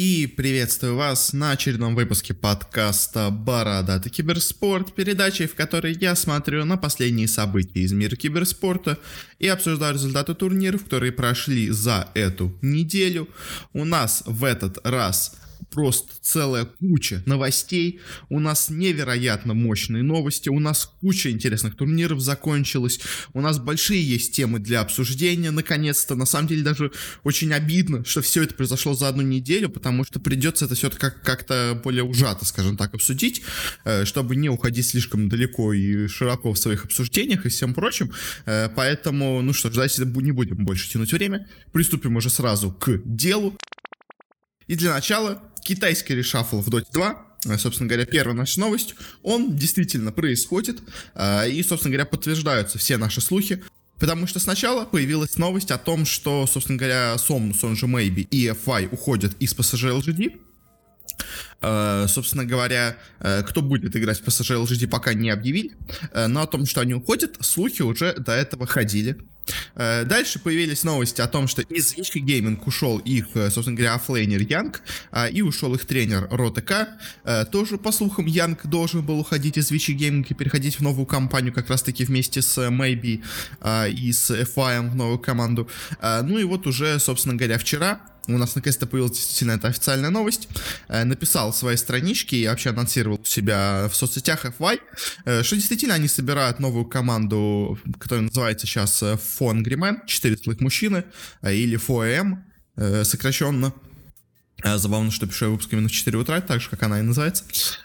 И приветствую вас на очередном выпуске подкаста «Бородатый киберспорт», передачи, в которой я смотрю на последние события из мира киберспорта и обсуждаю результаты турниров, которые прошли за эту неделю. У нас в этот раз просто целая куча новостей. У нас невероятно мощные новости. У нас куча интересных турниров закончилась. У нас большие есть темы для обсуждения, наконец-то. На самом деле даже очень обидно, что все это произошло за одну неделю, потому что придется это все как- как-то более ужато, скажем так, обсудить, э, чтобы не уходить слишком далеко и широко в своих обсуждениях и всем прочим. Э, поэтому, ну что ж, давайте не будем больше тянуть время. Приступим уже сразу к делу. И для начала китайский решафл в Dota 2 э, собственно говоря, первая наша новость, он действительно происходит, э, и, собственно говоря, подтверждаются все наши слухи, потому что сначала появилась новость о том, что, собственно говоря, Somnus, он же Maybe и fy уходят из PSG LGD, Uh, собственно говоря, кто будет играть в PSG LGD пока не объявили, но о том, что они уходят, слухи уже до этого ходили. Э, дальше появились новости о том, что из Vici Gaming ушел их, э, собственно говоря, offlaner Yang, а, и ушел их тренер rOtK. Э, тоже, по слухам, Yang должен был уходить из Vici Gaming и переходить в новую компанию, как раз-таки вместе с Maybe а, и с FI в новую команду. Ну и вот уже, собственно говоря, вчера у нас наконец-то появилась действительно эта официальная новость, э, написал свои странички и вообще анонсировал себя в соцсетях FY, э, что действительно они собирают новую команду, которая называется сейчас Фон Гримен, 4 злых мужчины, э, или ФОМ, сокращенно. Забавно, что пишу я выпуск именно в 4 утра, так же, как она и называется.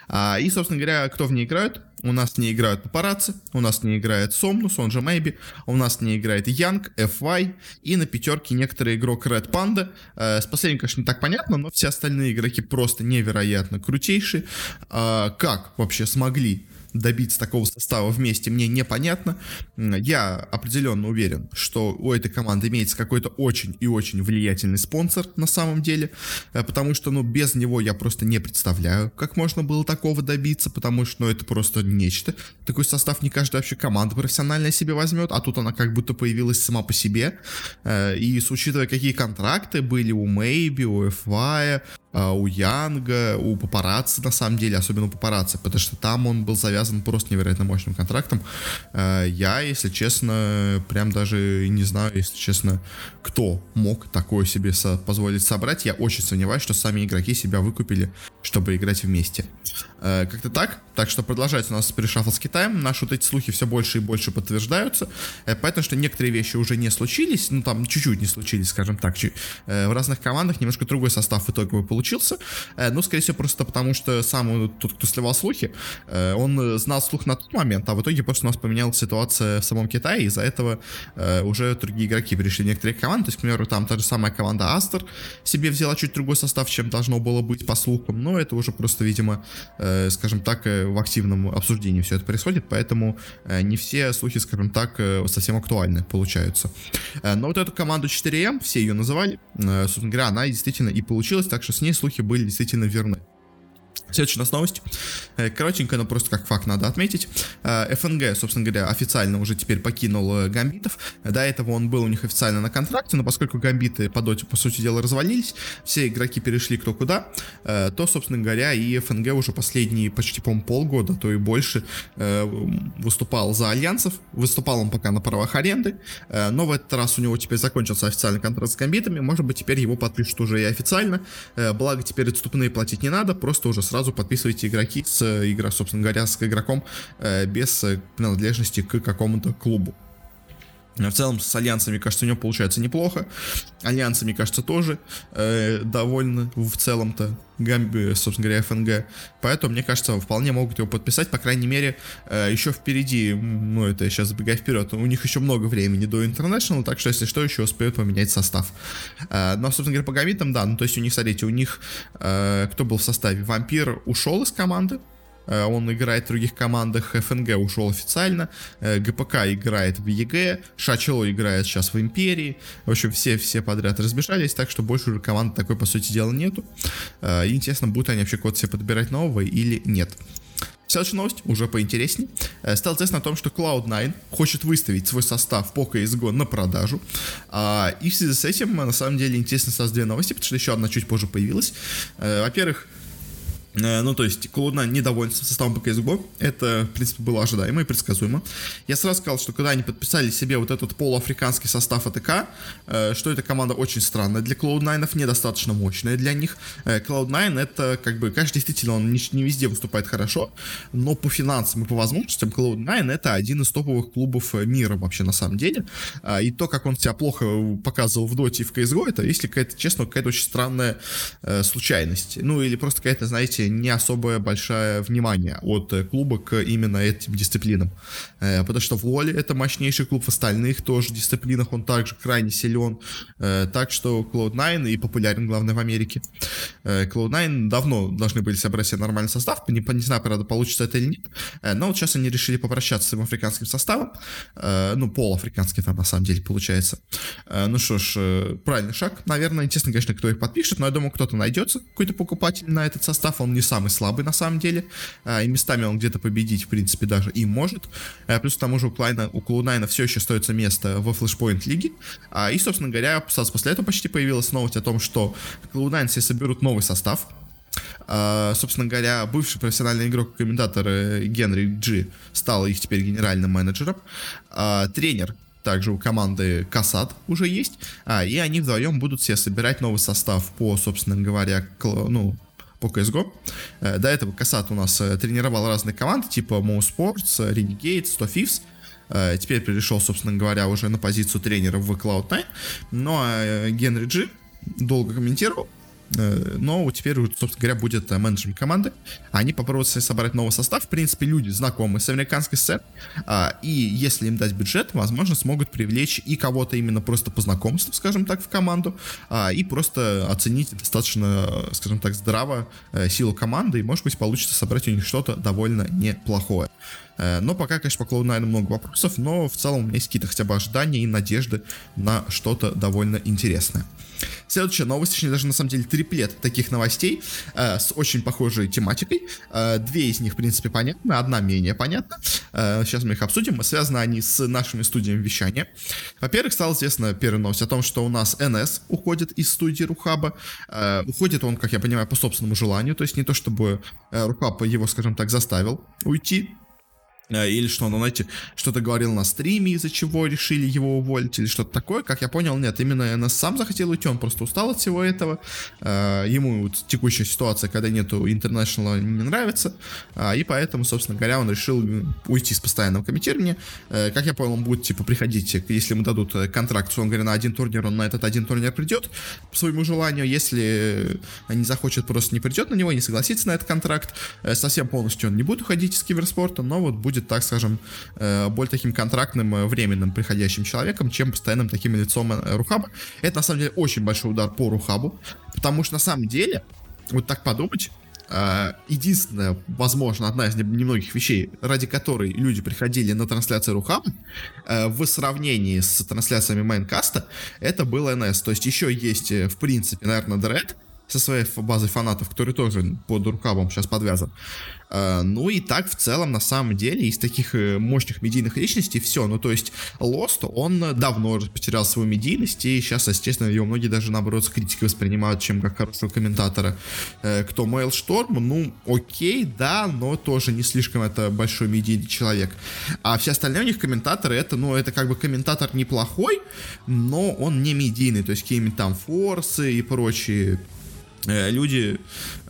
А, и, собственно говоря, кто в ней играет? У нас не играют папарацци, у нас не играет Сомнус, он же Maybe, у нас не играет Янг, FY, и на пятерке некоторый игрок Red Panda. Э, с последним, конечно, не так понятно, но все остальные игроки просто невероятно крутейшие. Э, как вообще смогли добиться такого состава вместе, мне непонятно. Я определенно уверен, что у этой команды имеется какой-то очень и очень влиятельный спонсор на самом деле, э, потому что, ну, без него я просто не представляю, как можно было такого добиться, потому что, ну, это просто нечто. Такой состав не каждая вообще команда профессиональная себе возьмет, а тут она как будто появилась сама по себе. Э, и учитывая, какие контракты были у Мэйби, у FY, у Янга, у Папарацци, на самом деле, особенно у Папарацци, потому что там он был завязан просто невероятно мощным контрактом. А, я, если честно, прям даже не знаю, если честно, кто мог такое себе позволить собрать. Я очень сомневаюсь, что сами игроки себя выкупили, чтобы играть вместе. А, как-то так. Так что продолжается у нас перешафл с Китаем. Наши вот эти слухи все больше и больше подтверждаются. Э, поэтому, что некоторые вещи уже не случились, ну там чуть-чуть не случились, скажем так. Э, в разных командах немножко другой состав итоговый получился. Э, ну, скорее всего, просто потому, что сам тот, кто сливал слухи, он знал слух на тот момент, а в итоге просто у нас поменялась ситуация в самом Китае, из-за этого уже другие игроки перешли некоторые команды. То есть, к примеру, там та же самая команда Астер себе взяла чуть другой состав, чем должно было быть по слухам. Но это уже просто, видимо, скажем так, в активном обсуждении все это происходит, поэтому э, не все слухи, скажем так, э, совсем актуальны получаются. Э, но вот эту команду 4M, все ее называли, собственно говоря, она действительно и получилась, так что с ней слухи были действительно верны. Следующая у нас новость. Э, коротенько, но просто как факт надо отметить. Э, ФНГ, собственно говоря, официально уже теперь покинул э, Гамбитов. До этого он был у них официально на контракте, но поскольку Гамбиты по доте, по сути дела, развалились, все игроки перешли кто куда, то, собственно говоря, и ФНГ уже последние почти, по-моему, полгода, то и больше выступал за альянсов. Выступал он пока на правах аренды, но в этот раз у него теперь закончился официальный контракт с Гамбитами. Может быть, теперь его подпишут уже и официально. Благо, теперь отступные платить не надо, просто уже сразу подписывайте игроки с э, игра, собственно говоря, с игроком э, без э, принадлежности к какому-то клубу. В целом с альянсами, кажется, у него получается неплохо. Альянсы, мне кажется, тоже э, довольно в целом-то, Гамби, собственно говоря, ФНГ. Поэтому, мне кажется, вполне могут его подписать, по крайней мере, э, еще впереди, ну, это я сейчас забегаю вперед, у них еще много времени до International, так что, если что, еще успеют поменять состав. Э, но, собственно говоря, по гамбитам, да, ну, то есть у них, смотрите, у них, э, кто был в составе? Вампир ушел из команды, он играет в других командах, ФНГ ушел официально, э, ГПК играет в EG, Шачло играет сейчас в Империи. В общем, все, все подряд разбежались, так что больше уже команды такой, по сути дела, нету. Э, интересно, будут они вообще код себе подбирать нового или нет. Следующая новость, уже поинтереснее. Э, стало известно о том, что Cloud9 хочет выставить свой состав по CSGO на продажу. А, и в связи с этим, на самом деле, интересно сразу две новости, потому что еще одна чуть позже появилась. Э, во-первых, Э, ну, то есть, Cloud9 недоволен составом CSGO. Это, в принципе, было ожидаемо и предсказуемо. Я сразу сказал, что когда они подписали себе вот этот полуафриканский состав АТК, э, что эта команда очень странная для Cloud9, недостаточно мощная для них. Э, Cloud9 это, как бы, конечно, действительно, он не, не везде выступает хорошо, но по финансам и по возможностям Cloud9 это один из топовых клубов мира вообще на самом деле. И то, как он себя плохо показывал в Доте и в CSGO, это, если какая-то, честно, какая-то очень странная случайность. Ну, или просто какая-то, знаете, не особое большое внимание от э, клуба к именно этим дисциплинам. Э, потому что в Воле это мощнейший клуб, в остальных тоже дисциплинах он также крайне силен. Э, так что Cloud9 и популярен, главное, в Америке. Cloud9 давно должны были собрать себе нормальный состав, не, не знаю, правда, получится это или нет. Но вот сейчас они решили попрощаться с своим африканским составом. Ну, полуафриканский там, на самом деле, получается. Ну что ж, правильный шаг. Наверное, интересно, конечно, кто их подпишет, но я думаю, кто-то найдется, какой-то покупатель на этот состав. Он не самый слабый на самом деле, а, и местами он где-то победить, в принципе, даже и может. А, плюс к тому же у, Клайна, у Клоунайна все еще остается место во Flashpoint лиге, а, и, собственно говоря, сразу после этого почти появилась новость о том, что Cloud9 себе соберут новый состав, Э, собственно говоря, бывший профессиональный игрок и комментатор э, Henry G стал их теперь генеральным менеджером. Э, тренер также у команды Kassad уже есть, а, и они вдвоем будут себе собирать новый состав по, собственно говоря, ну, по CSGO. Э, до этого Касат у нас э, тренировал разные команды, типа Mo Sports, э, Renegade, 100 Thieves. Теперь перешел, собственно говоря, уже на позицию тренера в Cloud9. Ну а Генри Джи долго комментировал, Э, но теперь, собственно говоря, будет э, менеджером команды. Они попробуют собрать новый состав. В принципе, люди знакомы с американской сценой. А, и если им дать бюджет, возможно, смогут привлечь и кого-то именно просто по знакомству, скажем так, в команду, а, и просто оценить достаточно, скажем так, здраво э, силу команды, и, может быть, получится собрать у них что-то довольно неплохое. Но пока, конечно, по Cloud9 много вопросов, но в целом у меня есть какие-то хотя бы ожидания и надежды на что-то довольно интересное. Следующая новость, точнее даже на самом деле триплет таких новостей э, с очень похожей тематикой. Э, две из них, в принципе, понятны, одна менее понятна. Э, сейчас мы их обсудим. Связаны они с нашими студиями вещания. Во-первых, стало известно первая новость о том, что у нас NS уходит из студии Рухаба. Э, уходит он, как я понимаю, по собственному желанию, то есть не то, чтобы э, Рухаб его, скажем так, заставил уйти. Э, или что он, знаете, что-то говорил на стриме, из-за чего решили его уволить, или что-то такое. Как я понял, нет, именно НС сам захотел уйти, он просто устал от всего этого. Э, ему вот текущая ситуация, когда нету интернешнла, не нравится, а, и поэтому, собственно говоря, он решил уйти с постоянного комментирования. Э, как я понял, он будет, типа, приходить, если ему дадут контракт, он говорит, на один турнир, он на этот один турнир придет по своему желанию. Если не захочет, просто не придет на него, не согласится на этот контракт. Совсем полностью он не будет уходить из киберспорта, но вот будет будет, так скажем, э, более таким контрактным, э, временным приходящим человеком, чем постоянным таким лицом э, Рухаба. Это, на самом деле, очень большой удар по Рухабу, потому что, на самом деле, вот так подумать, единственная, возможно, одна из немногих вещей, ради которой люди приходили на трансляцию Рухаба, в сравнении с трансляциями Майнкаста, это был НС. То есть еще есть, в принципе, наверное, Дред, со своей базой фанатов, который тоже под рукавом сейчас подвязан. А, ну и так в целом, на самом деле, из таких э, мощных медийных личностей все. Ну то есть Лост, он давно потерял свою медийность, и сейчас, естественно, его многие даже, наоборот, с критикой воспринимают, чем как хорошего комментатора. Э, кто Мейлшторм, ну окей, да, но тоже не слишком это большой медийный человек. А все остальные у них комментаторы, это, ну, это как бы комментатор неплохой, но он не медийный, то есть какие-нибудь там форсы и прочие Э, люди,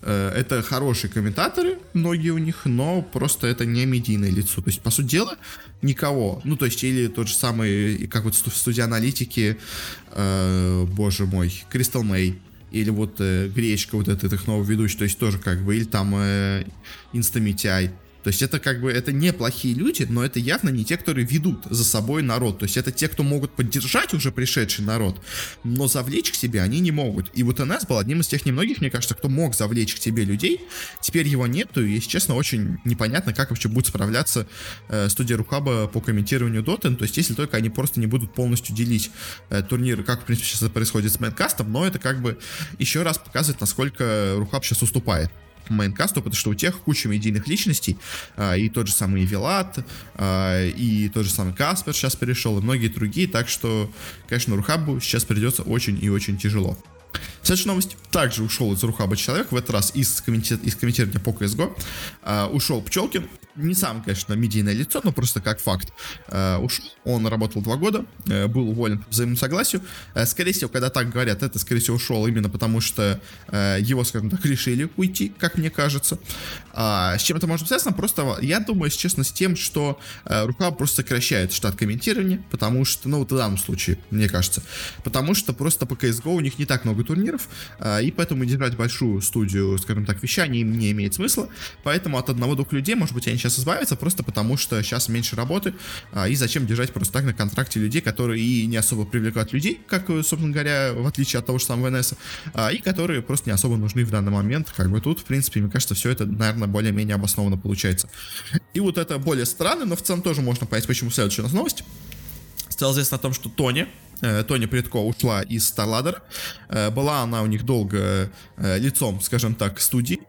э, это хорошие комментаторы, многие у них, но просто это не медийное лицо. То есть, по сути дела, никого. Ну, то есть, или тот же самый, как вот в студии аналитики, э, боже мой, Кристал Мэй, или вот э, Гречка, вот этот их новый ведущий, то есть тоже как бы, или там э. То есть это как бы, это неплохие люди, но это явно не те, которые ведут за собой народ. То есть это те, кто могут поддержать уже пришедший народ, но завлечь к себе они не могут. И вот НС был одним из тех немногих, мне кажется, кто мог завлечь к себе людей. Теперь его нету, и, если честно, очень непонятно, как вообще будет справляться э, студия Рухаба по комментированию Дотен. То есть если только они просто не будут полностью делить э, турниры, как, в принципе, сейчас происходит с Мэнкастом, но это как бы еще раз показывает, насколько Рухаб сейчас уступает мейнкасту, потому что у тех куча медийных личностей, а, и тот же самый Вилат, а, и тот же самый Каспер сейчас перешел, и многие другие, так что, конечно, Рухабу сейчас придется очень и очень тяжело. Следующая новость. Также ушел из Рухаба человек, в этот раз из, комитет, из комментирования по CSGO. Uh, ушел Пчелкин, не сам, конечно, медийное лицо, но просто как факт. Э, ушел, он работал два года, э, был уволен по взаимному согласию. Э, скорее всего, когда так говорят, это, скорее всего, ушел именно потому, что его, скажем так, решили уйти, как мне кажется. А, с чем это может связано? Просто, я думаю, если честно, с тем, что рука просто сокращает штат комментирования, потому что, ну, вот в данном случае, мне кажется, потому что просто по CSGO у них не так много турниров, и поэтому держать большую студию, скажем так, вещания не имеет смысла, поэтому от одного-двух людей, может быть, они сейчас избавиться, просто потому что сейчас меньше работы, а, и зачем держать просто так на контракте людей, которые и не особо привлекают людей, как, собственно говоря, в отличие от того же самого НС, а, и которые просто не особо нужны в данный момент, как бы тут, в принципе, мне кажется, все это, наверное, более-менее обоснованно получается. И вот это более странно, но в целом тоже можно понять, почему следующая у нас новость. Стало известно о том, что Тони, Тоня Предко ушла из StarLadder. Э, была она у них долго э, лицом, скажем так, студии,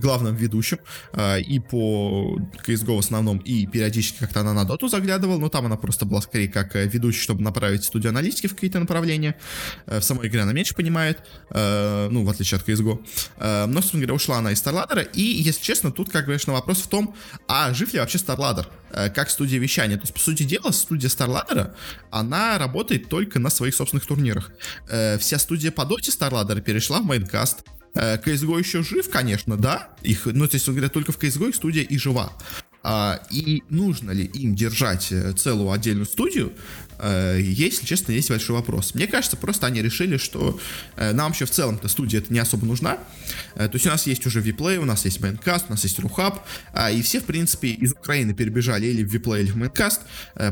главным ведущим. И по CSGO в основном, и периодически как-то она на доту заглядывала, но там она просто была скорее как ведущий, чтобы направить студию аналитики в какие-то направления. В самой игре она меньше понимает, ну, в отличие от CSGO. Но, собственно говоря, ушла она из StarLadder. И, если честно, тут, как конечно, вопрос в том, а жив ли вообще StarLadder? Как студия вещания? То есть, по сути дела, студия StarLadder, она работает только на своих собственных турнирах. Э, вся студия по доте StarLadder перешла в Майнкаст. Э, CSGO еще жив, конечно, да. Их, ну, то есть, он говорит, только в CSGO их студия и жива. А, и нужно ли им держать э, целую отдельную студию, э, если честно, есть большой вопрос. Мне кажется, просто они решили, что э, нам вообще в целом-то студия это не особо нужна. То есть у нас есть уже Vplay, у нас есть Maincast, у нас есть Рухаб, а, и все, в принципе, из Украины перебежали или в Vplay, или в Maincast,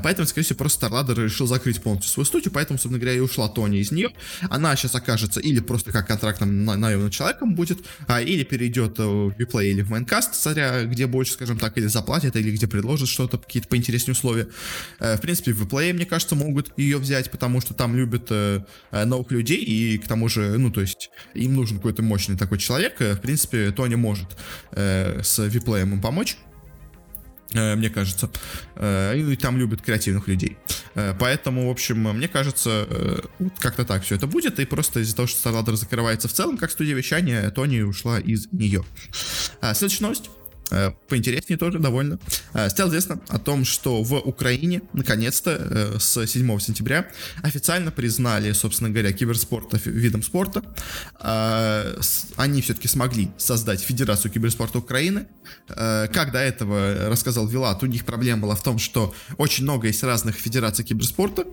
поэтому, скорее всего, просто StarLadder решил закрыть полностью свою студию, поэтому, собственно говоря, и ушла Тони из нее. Она сейчас окажется или просто как контрактным наемным человеком будет, а, или перейдет в Vplay или в Maincast, смотря где больше, скажем так, или заплатит или где предложат что-то, какие-то поинтереснее условия. Э, в принципе, в Play, мне кажется, могут ее взять, потому что там любят э, э, новых людей, и к тому же, ну, то есть, им нужен какой-то мощный такой человек. В принципе, Тони может с Vplay им помочь мне кажется. И там любят креативных людей. Поэтому, в общем, мне кажется, как-то так все это будет. И просто из-за того, что StarLadder закрывается в целом, как студия вещания, Тони ушла из нее. Следующая новость. Э, поинтереснее тоже довольно, э, стало известно о том, что в Украине наконец-то э, с 7 сентября официально признали, собственно говоря, киберспорт видом спорта. Они все-таки смогли создать Федерацию киберспорта Украины. Как до этого рассказал Вилат, у них проблема была в том, что очень много есть разных федераций киберспорта,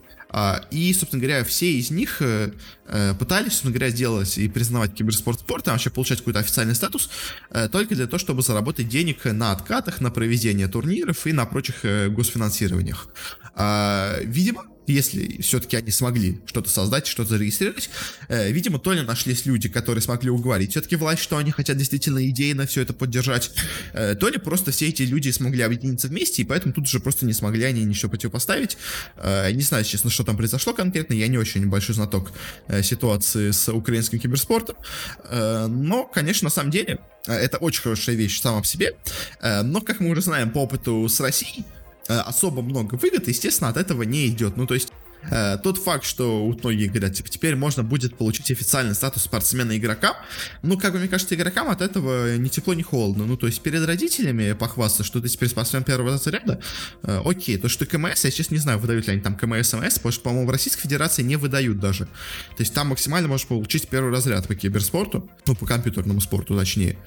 и, собственно говоря, все из них э, э, пытались, собственно говоря, сделать и признавать киберспорт спортом, вообще получать какой-то официальный статус, э, только для того, чтобы заработать денег на откатах, на проведение турниров и на прочих госфинансированиях. А, видимо, если все-таки они смогли что-то создать, что-то зарегистрировать, э, видимо, то ли нашлись люди, которые смогли уговорить все-таки власть, что они хотят действительно идейно все это поддержать, э, то ли просто все эти люди смогли объединиться вместе, и поэтому тут же просто не смогли они ничего противопоставить. Э, не знаю, честно, что там произошло конкретно, я не очень большой знаток э, ситуации с украинским киберспортом, э, но, конечно, на самом деле, э, это очень хорошая вещь сама по себе, э, но, как мы уже знаем по опыту с Россией, особо много выгод, естественно, от этого не идет. Ну, то есть Э, тот факт, что у многие говорят, типа, теперь можно будет получить официальный статус спортсмена-игрока, ну, как бы, мне кажется, игрокам от этого ни тепло, ни холодно. Ну, то есть перед родителями похвастаться, что ты теперь спортсмен первого разряда, э, окей. То, что КМС, я сейчас не знаю, выдают ли они там КМС, МС, потому что, по-моему, в Российской Федерации не выдают даже. То есть там максимально можешь получить первый разряд по киберспорту, ну, по компьютерному спорту, точнее.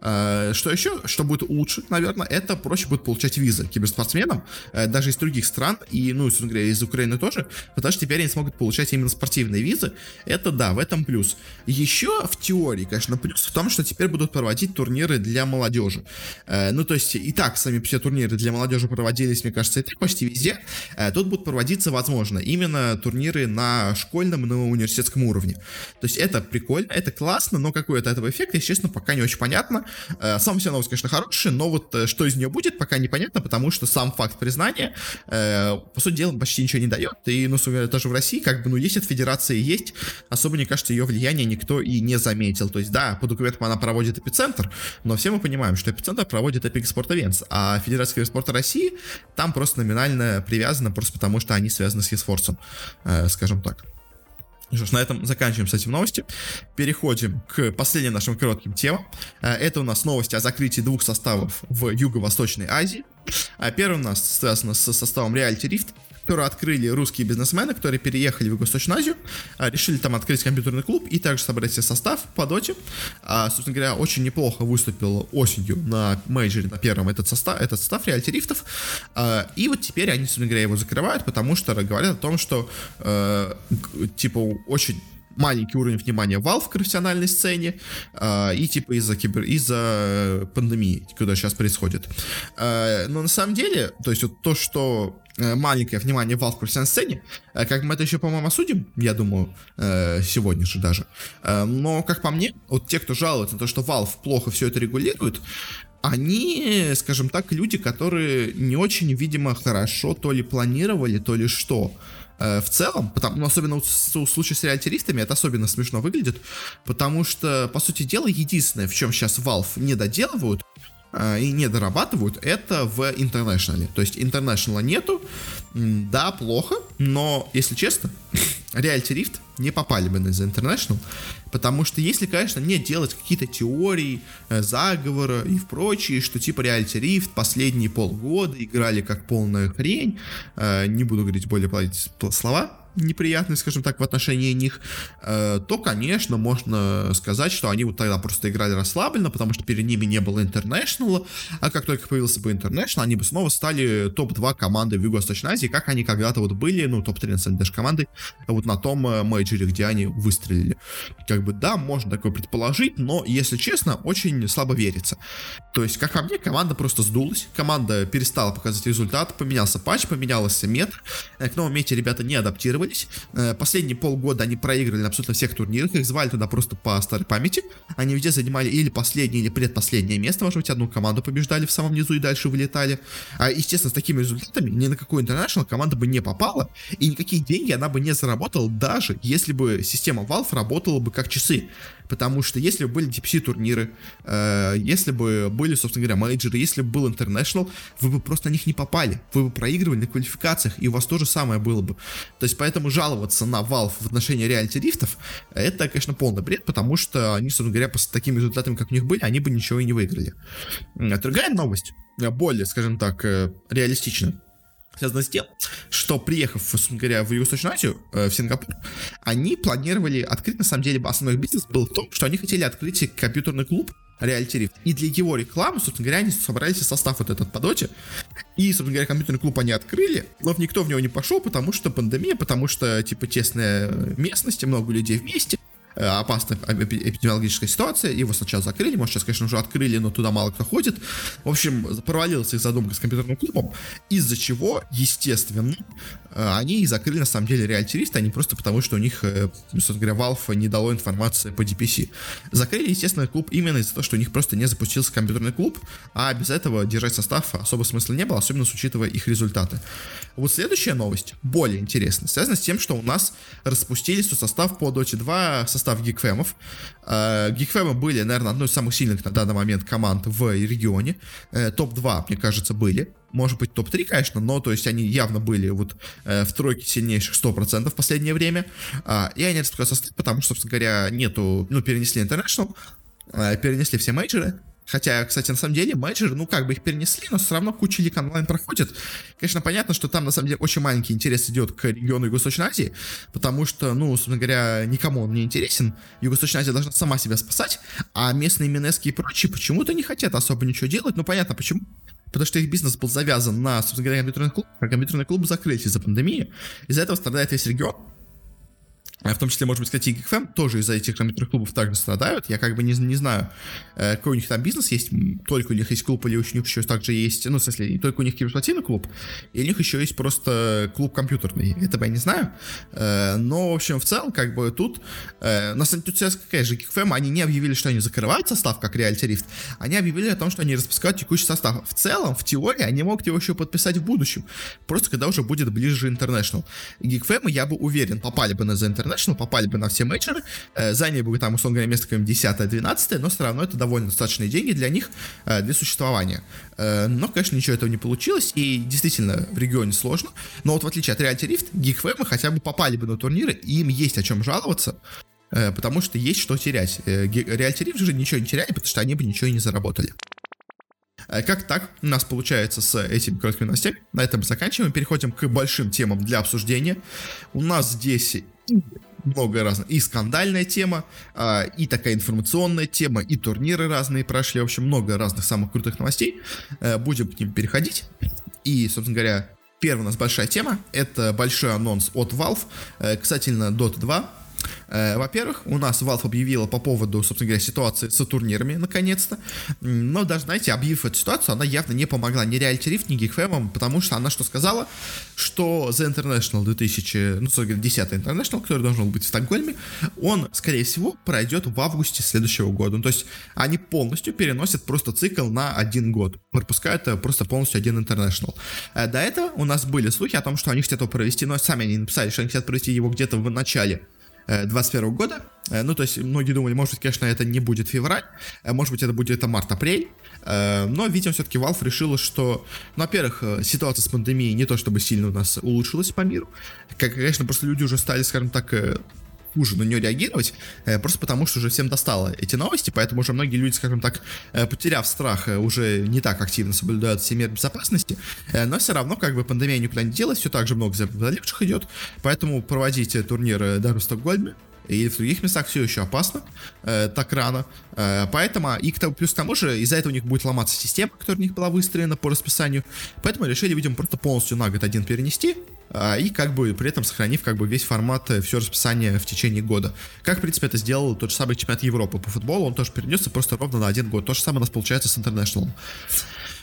Э, что еще, что будет лучше, наверное, это проще будет получать визы киберспортсменам, э, даже из других стран, и, ну, собственно говоря, из Украины тоже, потому что теперь они смогут получать именно спортивные визы. Это да, в этом плюс. Еще в теории, конечно, плюс в том, что теперь будут проводить турниры для молодежи. Э, ну, то есть и так сами все турниры для молодежи проводились, мне кажется, и так почти везде. Э, тут будут проводиться, возможно, именно турниры на школьном, на университетском уровне. То есть это прикольно, это классно, но какой от этого эффект, если честно, пока не очень понятно. Э, сам вся новость, конечно, хорошая, но вот э, что из нее будет, пока непонятно, потому что сам факт признания, э, по сути дела, почти ничего не дает. И, ну, ну, даже в России, как бы, ну, есть от федерации, есть, особо, мне кажется, ее влияние никто и не заметил. То есть, да, по документам она проводит эпицентр, но все мы понимаем, что эпицентр проводит Epic Sport Events, а Федерация спорта России там просто номинально привязана, просто потому что они связаны с eSports, э, скажем так. Ну что ж, на этом заканчиваем с этим новости. Переходим к последним нашим коротким темам. Э, это у нас новости о закрытии двух составов в Юго-Восточной Азии. А первый у нас связано с составом Reality Rift которые открыли русские бизнесмены, которые переехали в Юго-Восточную Азию, а, решили там открыть компьютерный клуб и также собрать себе состав по доте. А, собственно говоря, очень неплохо выступил осенью на мейджоре, на первом этот состав, этот состав реалити рифтов. А, и вот теперь они, собственно говоря, его закрывают, потому что говорят о том, что э, типа очень маленький уровень внимания Valve в профессиональной сцене э, и типа из-за кибер из-за пандемии, когда сейчас происходит. Э, но на самом деле, то есть вот то, что маленькое внимание Valve к сцене, э, как мы это еще, по-моему, осудим, я думаю, э, сегодня же даже. Но, как по мне, вот те, кто жалуется на то, что Valve плохо все это регулирует, они, скажем так, люди, которые не очень, видимо, хорошо то ли планировали, то ли что. В целом, потому, ну, особенно в случае с реалитаристами, это особенно смешно выглядит, потому что, по сути дела, единственное, в чем сейчас Valve не доделывают, и не дорабатывают, это в International. То есть International нету, да, плохо, но, если честно, Reality Rift не попали бы на The International, потому что если, конечно, не делать какие-то теории, э, заговора и прочее, что типа Reality Rift последние полгода играли как полная хрень, э, не буду говорить более слова, неприятный, скажем так, в отношении них, э, то, конечно, можно сказать, что они вот тогда просто играли расслабленно, потому что перед ними не было International, а как только появился бы International, они бы снова стали топ-2 команды в Юго-Восточной Азии, как они когда-то вот были, ну, топ-3 на самом даже команды, вот на том э, мейджоре, где они выстрелили. Как бы, да, можно такое предположить, но, если честно, очень слабо верится. То есть, как по мне, команда просто сдулась, команда перестала показывать результат, поменялся патч, поменялся метр, э, к новому мете ребята не адаптировали, адаптировались. Э, последние полгода они проигрывали на абсолютно всех турнирах, их звали туда просто по старой памяти. Они везде занимали или последнее, или предпоследнее место, может быть, одну команду побеждали в самом низу и дальше вылетали. А, естественно, с такими результатами ни на какой интернешнл команда бы не попала, и никакие деньги она бы не заработала, даже если бы система Valve работала бы как часы. Потому что если бы были DPC турниры, э, если бы были, собственно говоря, мейджеры, если бы был International, вы бы просто на них не попали. Вы бы проигрывали на квалификациях, и у вас то же самое было бы. То есть поэтому жаловаться на Valve в отношении реалити рифтов, это, конечно, полный бред, потому что они, собственно говоря, с такими результатами, как у них были, они бы ничего и не выиграли. Другая новость, более, скажем так, э, реалистичная связано с тем, что приехав, собственно говоря, в Юго-Восточную Азию, э, в Сингапур, они планировали открыть, на самом деле, основной бизнес был в том, что они хотели открыть компьютерный клуб Reality Rift. И для его рекламы, собственно говоря, они собрались в состав вот этот по доте. И, собственно говоря, компьютерный клуб они открыли, но никто в него не пошел, потому что пандемия, потому что, типа, тесная местность, много людей вместе. Э, опасная эпидемиологическая ситуация, его сначала закрыли, может сейчас, конечно, уже открыли, но туда мало кто ходит. В общем, провалилась их задумка с компьютерным клубом, из-за чего, естественно, э, они и закрыли, на самом деле, реальтерист, а не просто потому, что у них, э, собственно говоря, Valve не дало информации по DPC. Закрыли, естественно, клуб именно из-за того, что у них просто не запустился компьютерный клуб, а без этого держать состав особо смысла не было, особенно с учитывая их результаты. Вот следующая новость, более интересная, связана с тем, что у нас распустились состав по Dota 2 со состав гикфемов. Э, гикфемы были, наверное, одной из самых сильных на данный момент команд в регионе. Э, топ-2, мне кажется, были. Может быть, топ-3, конечно, но то есть они явно были вот э, в тройке сильнейших 100% в последнее время. А, и они распускают состав, потому что, собственно говоря, нету, ну, перенесли International, перенесли все мейджоры, Хотя, кстати, на самом деле, менеджеры, ну, как бы их перенесли, но все равно куча лик онлайн проходит. Конечно, понятно, что там, на самом деле, очень маленький интерес идет к региону Юго-Восточной Азии, потому что, ну, собственно говоря, никому он не интересен. Юго-Восточная Азия должна сама себя спасать, а местные Минески и прочие почему-то не хотят особо ничего делать. Ну, понятно, почему. Потому что их бизнес был завязан на, собственно говоря, компьютерный клуб, а компьютерный клуб закрылись из-за пандемии. Из-за этого страдает весь регион. А в том числе, может быть, кстати, и GFM тоже из-за этих компьютерных клубов также страдают. Я как бы не, не знаю, э, какой у них там бизнес есть, только у них есть клуб, или у них еще также есть, ну, в смысле, не только у них киберспортивный клуб, и у них еще есть просто клуб компьютерный. Этого я не знаю. Э, но, в общем, в целом, как бы тут, э, на самом деле, какая же GFM, они не объявили, что они закрывают состав, как Reality Rift, они объявили о том, что они распускают текущий состав. В целом, в теории, они могут его еще подписать в будущем, просто когда уже будет ближе International. GeekFam, я бы уверен, попали бы на The International, попали бы на все мейджоры, э, заняли бы там, условно говоря, место какое-нибудь 10-12, но все равно это довольно достаточные деньги для них, э, для существования. Э, но, конечно, ничего этого не получилось, и действительно в регионе сложно. Но вот в отличие от Reality Rift, GeekFam хотя бы попали бы на турниры, и им есть о чем жаловаться, потому что есть что терять. Reality Rift же ничего не теряли, потому что они бы ничего и не заработали. Как так у нас получается с этими короткими новостями? На этом заканчиваем. Переходим к большим темам для обсуждения. У нас здесь много разных. И скандальная тема, а, и такая информационная тема, и турниры разные прошли. В общем, много разных самых крутых новостей. Э, будем к ним переходить. И, собственно говоря, первая у нас большая тема. Это большой анонс от Valve э, касательно Dota 2. Э, во-первых, у нас Valve объявила по поводу, собственно говоря, ситуации с турнирами, наконец-то. Но даже, знаете, объявив эту ситуацию, она явно не помогла ни Reality Rift, ни GeekFam, потому что она что сказала, что The International 2000, ну, 10 International, который должен быть в Стокгольме, он, скорее всего, пройдет в августе следующего года. Ну, то есть они полностью переносят просто цикл на один год. Пропускают э, просто полностью один International. Э, до этого у нас были слухи о том, что они хотят его провести, но сами они написали, что они хотят провести его где-то в начале 2021 года. Э, ну, то есть, многие думали, может быть, конечно, это не будет февраль, э, может быть, это будет это март-апрель. Э, но, видимо, все-таки Valve решила, что, ну, во-первых, ситуация с пандемией не то чтобы сильно у нас улучшилась по миру. Как, конечно, просто люди уже стали, скажем так, хуже на нее реагировать, э, просто потому что уже всем достало эти новости, поэтому уже многие люди, скажем так, э, потеряв страх, э, уже не так активно соблюдают все меры безопасности, но все равно как бы пандемия никуда не делась, все так же много заболевших идет, поэтому проводить турниры даже в Стокгольме, и в других местах все еще опасно, э, так рано. Э, поэтому, и к тому, плюс к тому же, из-за этого у них будет ломаться система, которая у них была выстроена по расписанию. Поэтому решили, видимо, просто полностью на год один перенести, а, и как бы при этом сохранив как бы весь формат, э, все расписание в течение года. Как, в принципе, это сделал тот же самый чемпионат Европы по футболу, он тоже перенесся просто ровно на один год. То же самое у нас получается с International.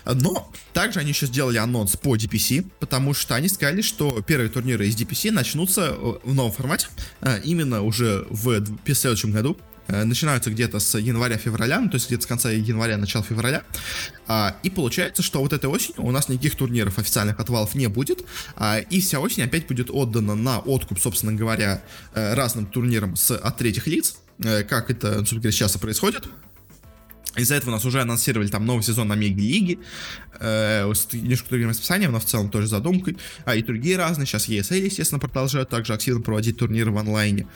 Но также они еще сделали анонс по DPC, потому что они сказали, что первые турниры из DPC начнутся э, в новом формате э, именно уже в следующем году, начинаются где-то с января-февраля, ну, то есть где-то с конца января, начала февраля. А, и получается, что вот этой осенью у нас никаких турниров официальных от Valve не будет, а, и вся осень опять будет отдана на откуп, собственно говоря, э, разным турнирам с, от третьих лиц, э, как это, собственно говоря, сейчас и происходит. Из-за этого нас уже анонсировали там новый сезон на Мега Лиги, э, с несколько другим расписанием, но в целом тоже задумкой, а и другие разные. Сейчас ESL, естественно, продолжают также активно проводить турниры в онлайне.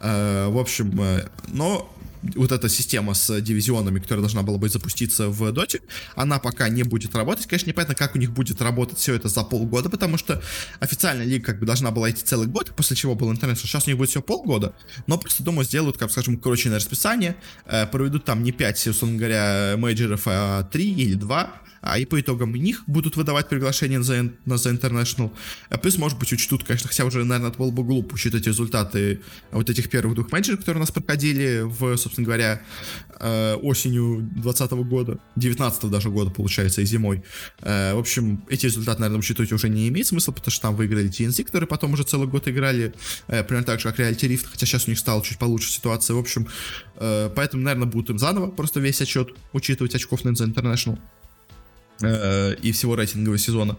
Э, в общем, э, но вот эта система с дивизионами, которая должна была быть запуститься в доте, она пока не будет работать. Конечно, непонятно, как у них будет работать все это за полгода, потому что официальная лига как бы должна была идти целый год, после чего был интернет, что сейчас у них будет все полгода, но просто, думаю, сделают, как скажем, укороченное расписание, э, проведут там не 5, условно говоря, мейджеров, а 3 или 2, а и по итогам них будут выдавать приглашение на The, на The International. А плюс, может быть, учтут, конечно, хотя уже, наверное, это было бы глупо учитывать результаты вот этих первых двух менеджеров, которые у нас проходили в, собственно говоря, э, осенью 2020 года, 19 даже года, получается, и зимой. Э, в общем, эти результаты, наверное, учитывать уже не имеет смысла, потому что там выиграли TNC, которые потом уже целый год играли, э, примерно так же, как Reality Rift, хотя сейчас у них стала чуть получше ситуация. В общем, поэтому, наверное, будут им заново просто весь отчет учитывать очков на International. Э, и всего рейтингового сезона.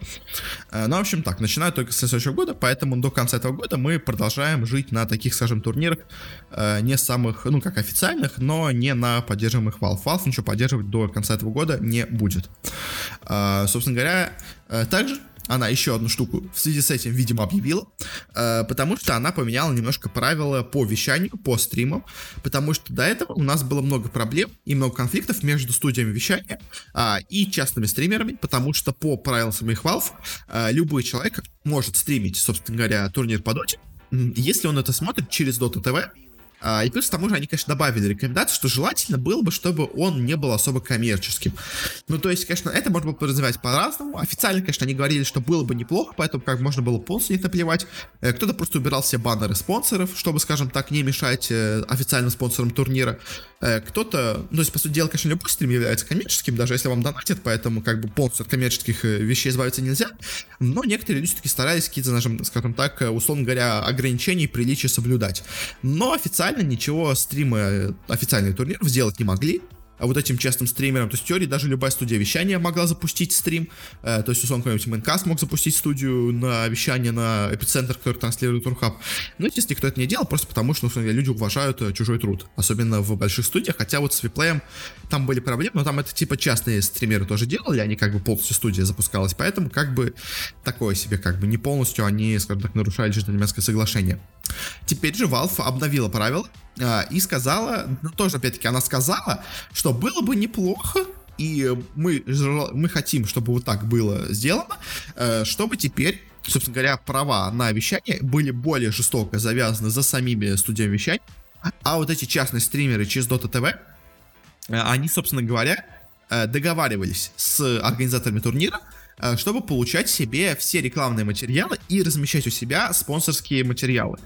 Э, ну, в общем, так, начинаю только с следующего года, поэтому до конца этого года мы продолжаем жить на таких, скажем, турнирах, э, не самых, ну, как официальных, но не на поддерживаемых Valve. Valve ничего поддерживать до конца этого года не будет. Собственно говоря, также она еще одну штуку в связи с этим, видимо, объявила, э, потому что она поменяла немножко правила по вещанию, по стримам, потому что до этого у нас было много проблем и много конфликтов между студиями вещания э, и частными стримерами, потому что по правилам самих Valve э, любой человек может стримить, собственно говоря, турнир по доте, если он это смотрит через Dota TV, и плюс к тому же они, конечно, добавили рекомендацию, что желательно было бы, чтобы он не был особо коммерческим. Ну, то есть, конечно, это можно было подразумевать по-разному. Официально, конечно, они говорили, что было бы неплохо, поэтому как можно было полностью них наплевать. Э, кто-то просто убирал все баннеры спонсоров, чтобы, скажем так, не мешать э, официальным спонсорам турнира. Э, кто-то, ну, то есть, по сути дела, конечно, любой стрим является коммерческим, даже если вам донатят, поэтому как бы полностью от коммерческих вещей избавиться нельзя. Но некоторые люди все-таки старались какие-то, скажем так, условно говоря, ограничений приличия соблюдать. Но официально ничего стримы официальных турниров сделать не могли, вот этим частным стримерам. То есть в теории даже любая студия вещания могла запустить стрим. Э, то есть, условно, какой-нибудь Майнкаст мог запустить студию на вещание на эпицентр, который транслирует Турхаб. Но, естественно, никто это не делал, просто потому что, ну, люди уважают э, чужой труд. Особенно в больших студиях. Хотя вот с Виплеем там были проблемы, но там это типа частные стримеры тоже делали, они как бы полностью студия запускалась. Поэтому как бы такое себе, как бы не полностью они, скажем так, нарушали джентльменское соглашение. Теперь же Valve обновила правила а, и сказала, ну тоже опять-таки она сказала, что было бы неплохо, и мы, мы хотим, чтобы вот так было сделано, э, чтобы теперь собственно говоря, права на вещание были более жестоко завязаны за самими студиями вещания, а вот эти частные стримеры через Dota TV, э, они, собственно говоря, э, договаривались с организаторами турнира, чтобы получать себе все рекламные материалы и размещать у себя спонсорские материалы.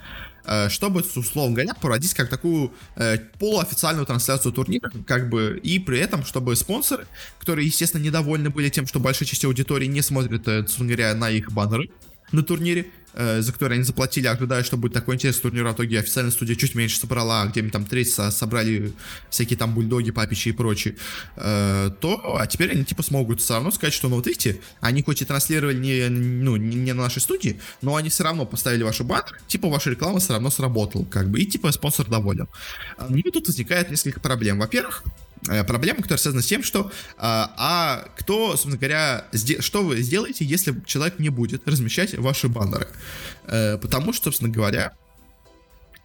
Э, чтобы, условно говоря, проводить как такую э, полуофициальную трансляцию турнира, как бы, и при этом, чтобы спонсоры, которые, естественно, недовольны были тем, что большая часть аудитории не смотрит, э, собственно говоря, на их баннеры на турнире, э, за которые они заплатили, ожидая, что будет такой интересный турнир, а в итоге официальная студия чуть меньше собрала, где-нибудь там треть собрали всякие там бульдоги, папичи и прочие, э, то, а теперь они типа смогут все равно сказать, что, ну вот видите, они хоть и транслировали не, ну, не, на нашей студии, но они все равно поставили ваши баннер, типа ваша реклама все равно сработала, как бы, и типа спонсор доволен. И тут возникает несколько проблем. Во-первых, Э, проблема, которая связана с тем, что а, а кто, собственно говоря, что вы сделаете, если человек не будет размещать ваши баннеры? А, потому что, собственно говоря,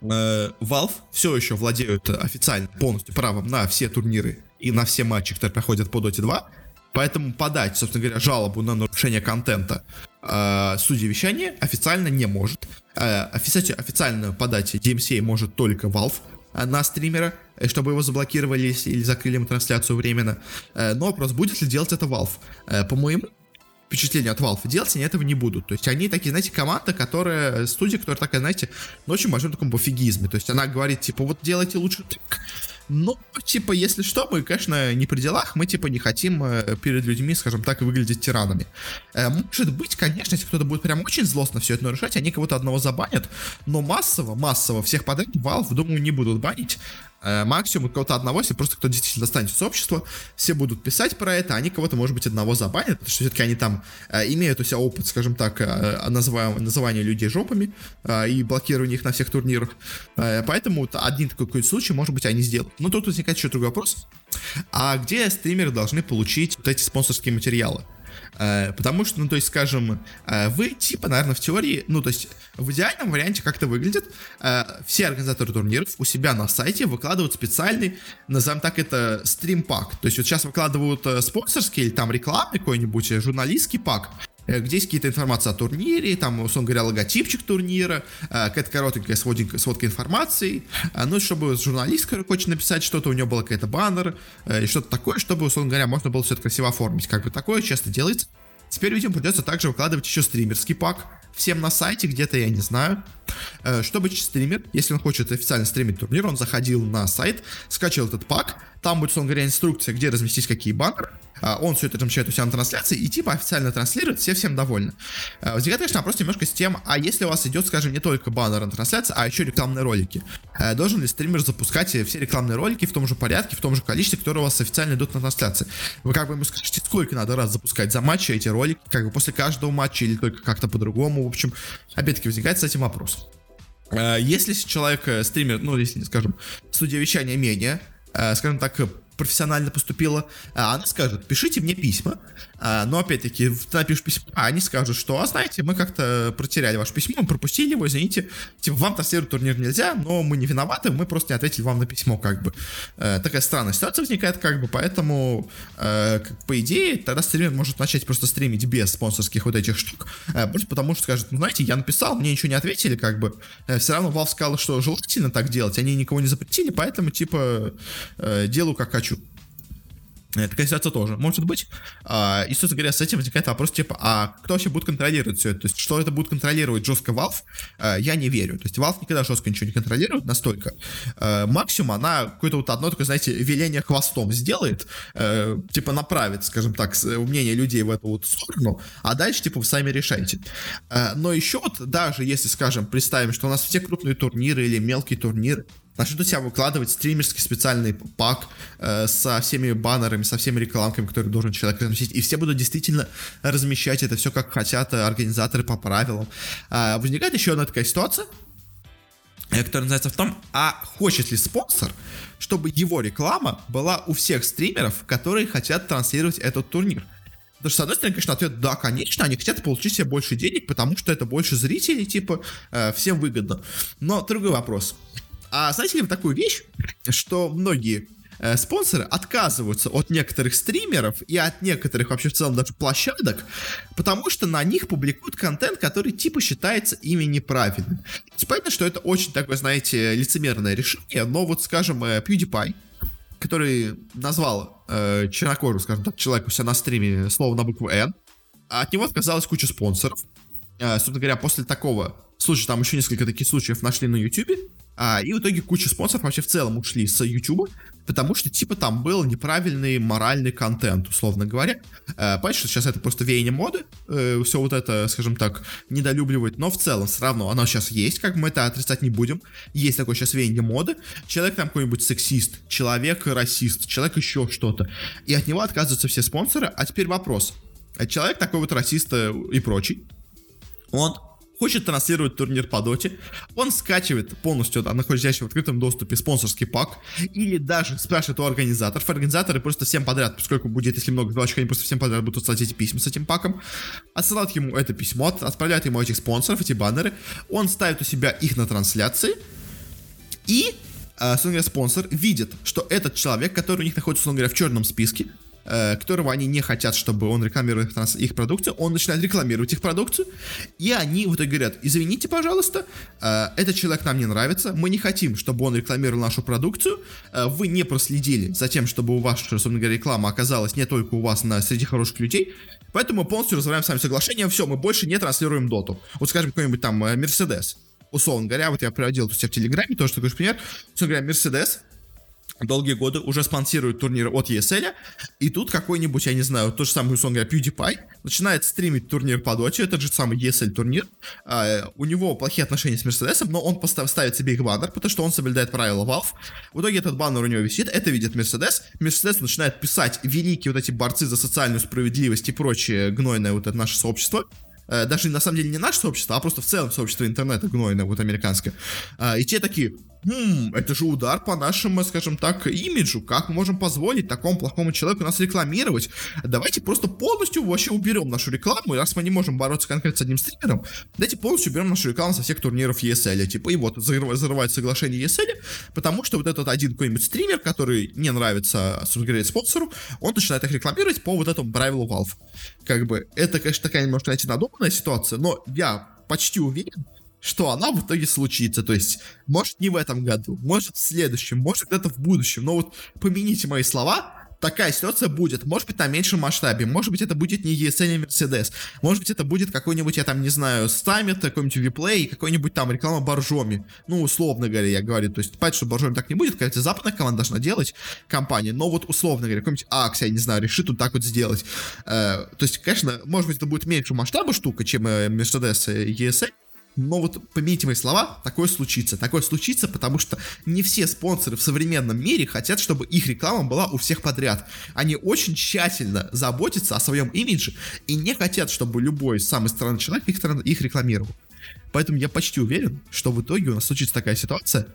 э, Valve все еще владеют официально полностью правом на все турниры и на все матчи, которые проходят по Dota 2. Поэтому подать, собственно говоря, жалобу на нарушение контента э, студия вещания официально не может. Э, официально подать DMCA может только Valve на стримера, э, чтобы его заблокировали или закрыли ему трансляцию временно. Э, но вопрос, будет ли делать это Valve? Э, по моему впечатление от Valve, делать они этого не будут. То есть они такие, знаете, команда, которая, студия, которая такая, знаете, ну, очень большом таком пофигизме. То есть она говорит, типа, вот делайте лучше так. Ну, типа, если что, мы, конечно, не при делах, мы, типа, не хотим э, перед людьми, скажем так, выглядеть тиранами. Э, может быть, конечно, если кто-то будет прям очень злостно все это нарушать, они кого-то одного забанят, но массово, массово всех подряд Valve, думаю, не будут банить. Э, максимум кого-то одного, если просто кто действительно достанет с общества, все будут писать про это, они кого-то, может быть, одного забанят, потому что все-таки они там э, имеют у себя опыт, скажем так, э, называем, называния людей жопами э, и блокирования их на всех турнирах. Э, поэтому вот один такой какой-то случай, может быть, они сделают. Но тут возникает еще другой вопрос. А где стримеры должны получить вот эти спонсорские материалы? Э, потому что, ну, то есть, скажем, э, вы, типа, наверное, в теории, ну, то есть, в идеальном варианте как это выглядит, э, все организаторы турниров у себя на сайте выкладывают специальный, назовем так, это стрим-пак. То есть, вот сейчас выкладывают спонсорский или там рекламный какой-нибудь журналистский пак, где есть какие-то информации о турнире, там, условно говоря, логотипчик турнира, э, какая-то коротенькая сводка, сводка информации, э, ну, чтобы журналист, который хочет написать что-то, у него был какой-то баннер, и что-то такое, чтобы, условно говоря, можно было все это красиво оформить. Как бы такое часто делается. Теперь, видимо, придется также выкладывать еще стримерский пак, всем на сайте, где-то, я не знаю, чтобы стример, если он хочет официально стримить турнир, он заходил на сайт, скачивал этот пак, там будет, условно говоря, инструкция, где разместить какие баннеры, он все это размещает у себя на трансляции и типа официально транслирует, все всем довольны. А, возникает, конечно, вопрос немножко с тем, а если у вас идет, скажем, не только баннер на трансляции, а еще рекламные ролики, а, должен ли стример запускать все рекламные ролики в том же порядке, в том же количестве, которые у вас официально идут на трансляции? Вы как бы ему скажете, сколько надо раз запускать за матчи эти ролики, как бы после каждого матча или только как-то по-другому, в общем, опять-таки возникает с этим вопрос. Если человек, э, стример, ну, если, скажем, студия вещания менее, Э, скажем так, профессионально поступила, а она скажет, пишите мне письма, а, но опять-таки ты напишешь письмо, а они скажут, что, а знаете, мы как-то протеряли ваше письмо, мы пропустили его, извините, типа вам транслировать турнир нельзя, но мы не виноваты, мы просто не ответили вам на письмо, как бы. Э, такая странная ситуация возникает, как бы, поэтому, э, как, по идее, тогда стример может начать просто стримить без спонсорских вот этих штук, э, потому что скажет, ну знаете, я написал, мне ничего не ответили, как бы, э, все равно Valve сказал, что желательно так делать, они никого не запретили, поэтому, типа, э, делаю как хочу. Такая ситуация тоже может быть. А, и, собственно говоря, с этим возникает вопрос, типа, а кто вообще будет контролировать все это? То есть, что это будет контролировать жестко Valve, а, я не верю. То есть, Valve никогда жестко ничего не контролирует настолько. А, максимум она какое-то вот одно такое, знаете, веление хвостом сделает, а, типа, направит, скажем так, мнение людей в эту вот сторону, а дальше, типа, вы сами решайте. Но еще вот, даже если, скажем, представим, что у нас все крупные турниры или мелкие турниры, начнут себя выкладывать стримерский специальный пак э, со всеми баннерами, со всеми рекламками, которые должен человек разместить, и все будут действительно размещать это все как хотят э, организаторы по правилам. Э, возникает еще одна такая ситуация, э, которая называется в том, а хочет ли спонсор, чтобы его реклама была у всех стримеров, которые хотят транслировать этот турнир. Потому что, с одной стороны, конечно, ответ да, конечно, они хотят получить себе больше денег, потому что это больше зрителей, типа, э, всем выгодно. Но другой вопрос. А знаете ли вы такую вещь, что многие э, спонсоры отказываются от некоторых стримеров и от некоторых вообще в целом даже площадок, потому что на них публикуют контент, который типа считается ими неправильным. Понятно, что это очень такое, знаете, лицемерное решение, но вот, скажем, э, PewDiePie, который назвал э, чернокожего, скажем так, человека у себя на стриме слово на букву а от него отказалась куча спонсоров. Э, собственно говоря, после такого случая, там еще несколько таких случаев нашли на YouTube, а, и в итоге куча спонсоров вообще в целом ушли с YouTube, потому что, типа, там был неправильный моральный контент, условно говоря. А, понятно, что сейчас это просто веяние моды, э, все вот это, скажем так, недолюбливать, но в целом все равно оно сейчас есть, как мы это отрицать не будем. Есть такое сейчас веяние моды. Человек там какой-нибудь сексист, человек расист, человек еще что-то. И от него отказываются все спонсоры. А теперь вопрос. Человек такой вот расист и прочий, он хочет транслировать турнир по доте, он скачивает полностью да, находящийся в открытом доступе спонсорский пак, или даже спрашивает у организаторов, организаторы просто всем подряд, поскольку будет, если много звоночек, они просто всем подряд будут эти письма с этим паком, отсылают ему это письмо, отправляют ему этих спонсоров, эти баннеры, он ставит у себя их на трансляции, и э, спонсор видит, что этот человек, который у них находится, условно говоря, в черном списке, которого они не хотят, чтобы он рекламировал их, их продукцию, он начинает рекламировать их продукцию, и они в итоге говорят, извините, пожалуйста, э, этот человек нам не нравится, мы не хотим, чтобы он рекламировал нашу продукцию, э, вы не проследили за тем, чтобы у вас, собственно говоря, реклама оказалась не только у вас на среди хороших людей, поэтому мы полностью разрываем с вами соглашение, все, мы больше не транслируем доту. Вот скажем, какой-нибудь там Мерседес, условно говоря, вот я приводил у себя в Телеграме, тоже такой же пример, условно говоря, Мерседес, долгие годы уже спонсирует турнир от ESL, и тут какой-нибудь, я не знаю, тот же самый, условно говоря, PewDiePie начинает стримить турнир по доте, этот же самый ESL турнир, а, у него плохие отношения с Мерседесом, но он постав, ставит себе их баннер, потому что он соблюдает правила Valve, в итоге этот баннер у него висит, это видит Мерседес, Мерседес начинает писать великие вот эти борцы за социальную справедливость и прочее гнойное вот это наше сообщество, э, даже на самом деле не наше сообщество, а просто в целом сообщество интернета гнойное, вот американское. А, и те такие, хм, это же удар по нашему, скажем так, имиджу. Как мы можем позволить такому плохому человеку нас рекламировать? Давайте просто полностью вообще уберем нашу рекламу, и раз мы не можем бороться конкретно с одним стримером, давайте полностью уберем нашу рекламу со всех турниров ESL. Типа, и вот, зарывать соглашение ESL, потому что вот этот один какой-нибудь стример, который не нравится, собственно спонсору, он начинает их рекламировать по вот этому правилу Valve. Как бы, это, конечно, такая немножко, знаете, надуманная ситуация, но я почти уверен, что она в итоге случится. То есть, может не в этом году, может в следующем, может где-то в будущем. Но вот помяните мои слова, такая ситуация будет. Может быть, на меньшем масштабе. Может быть, это будет не ESL, не Mercedes. Может быть, это будет какой-нибудь, я там не знаю, Стамит, какой-нибудь Виплей, какой-нибудь там реклама Боржоми. Ну, условно говоря, я говорю. То есть, понятно, что Боржоми так не будет, какая-то западная команда должна делать компания. Но вот, условно говоря, какой-нибудь Акс, я не знаю, решит вот так вот сделать. Э, то есть, конечно, может быть, это будет меньше масштаба штука, чем э, Mercedes и ESL. Но вот помните мои слова, такое случится. Такое случится, потому что не все спонсоры в современном мире хотят, чтобы их реклама была у всех подряд. Они очень тщательно заботятся о своем имидже и не хотят, чтобы любой самый странный человек их, их рекламировал. Поэтому я почти уверен, что в итоге у нас случится такая ситуация,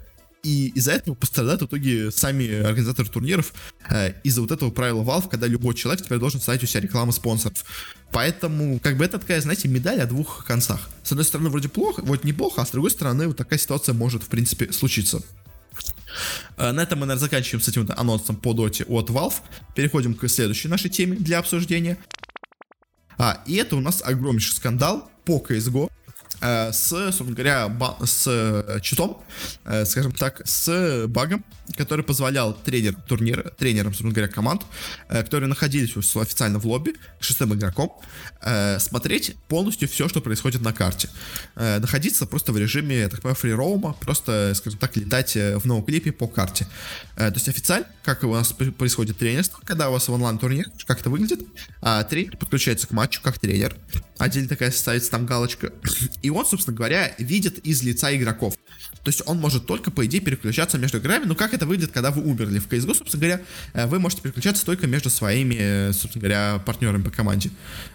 И из-за этого пострадают в итоге сами организаторы турниров э, из-за вот этого правила Valve, когда любой человек теперь должен ставить у себя рекламу спонсоров. Поэтому, как бы это такая, знаете, медаль о двух концах. С одной стороны, вроде плохо, вот неплохо, а с другой стороны, вот такая ситуация может, в принципе, случиться. Э, на этом мы, наверное, заканчиваем с этим анонсом по доте от Valve. Переходим к следующей нашей теме для обсуждения. А, и это у нас огромнейший скандал по CSGO, с, собственно говоря, с э, читом, э, скажем так, с багом, который позволял тренер турнира, тренерам, собственно говоря, команд, э, которые находились официально в лобби, шестым игроком, э, смотреть полностью все, что происходит на карте. Э, находиться просто в режиме, так понимаю, фрироума, просто, скажем так, летать в ноуклипе по карте. То есть официально, как у нас происходит тренерство, когда у вас в онлайн-турнир, как это выглядит, э, тренер подключается к матчу как тренер, отдельно такая ставится там галочка, и он, собственно говоря, видит из лица игроков. То есть он может только, по идее, переключаться между играми. Ну, как это выглядит, когда вы умерли в CSGO, собственно говоря, э, вы можете переключаться только между своими, э, собственно говоря, партнерами по команде.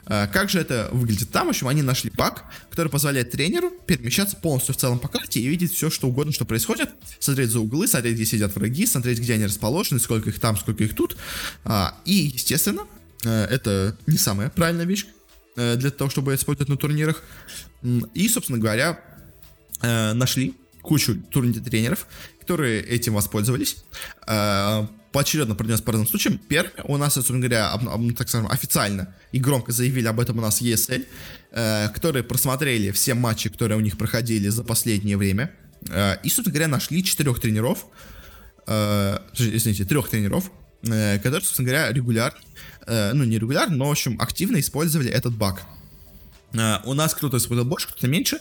Э, как же это выглядит там? В общем, они нашли пак, который позволяет тренеру перемещаться полностью в целом по карте и видеть все, что угодно, что происходит. Смотреть за углы, смотреть, где сидят враги, смотреть, где они расположены, сколько их там, сколько их тут. А, и, естественно, это не самая правильная вещь для того, чтобы использовать на турнирах. И, собственно говоря, нашли кучу турнир-тренеров, которые этим воспользовались. Э, поочередно принес по разным случаям. Первый у нас, собственно говоря, об, об, так скажем, официально и громко заявили об этом у нас ESL, э, которые просмотрели все матчи, которые у них проходили за последнее время. Э, и, собственно говоря, нашли четырех тренеров, э, извините, трех тренеров, э, которые, собственно говоря, регулярно, э, ну не регулярно, но, в общем, активно использовали этот баг. У нас кто-то использовал больше, кто-то меньше.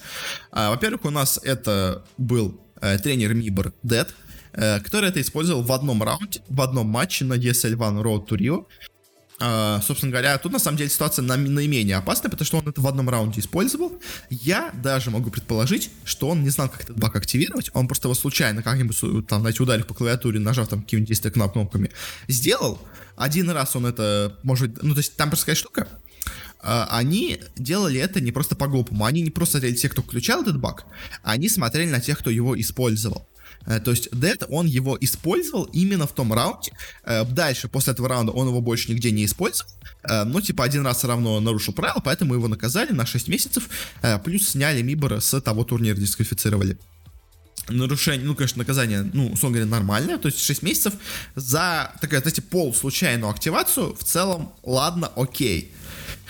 Uh, во-первых, у нас это был uh, тренер Мибор Дед, который это использовал в одном раунде, в одном матче на DSL One Road to Rio. собственно говоря, тут на самом деле ситуация на, наименее опасная, потому что он это в одном раунде использовал. Я даже могу предположить, что он не знал, как этот баг активировать. Он просто его случайно как-нибудь, там, знаете, ударив по клавиатуре, нажав там какими-нибудь 10 кнопками, сделал. Один раз он это может... Ну, то есть там просто такая штука, а, они делали это не просто по глупому, они не просто смотрели тех, кто включал этот баг, они смотрели на тех, кто его использовал. Э, то есть Dead, он его использовал именно в том раунде. Э, дальше, после этого раунда, он его больше нигде не использовал. Э, ну, типа, один раз все равно нарушил правила, поэтому его наказали на 6 месяцев, плюс сняли Мибора с того турнира, дисквалифицировали нарушение, ну, конечно, наказание, ну, условно говоря, нормальное, то есть 6 месяцев за, такая, знаете, полуслучайную активацию, в целом, ладно, окей.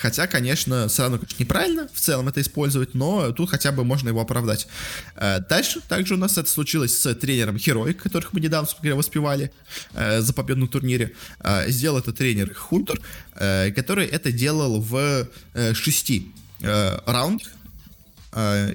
Хотя, конечно, все равно, конечно, неправильно в целом это использовать, но тут хотя бы можно его оправдать. Э, дальше также у нас это случилось с тренером Heroic, которых мы недавно, говоря, воспевали э, за победу на турнире. Э, сделал это тренер Хунтер, который это делал в шести раундах.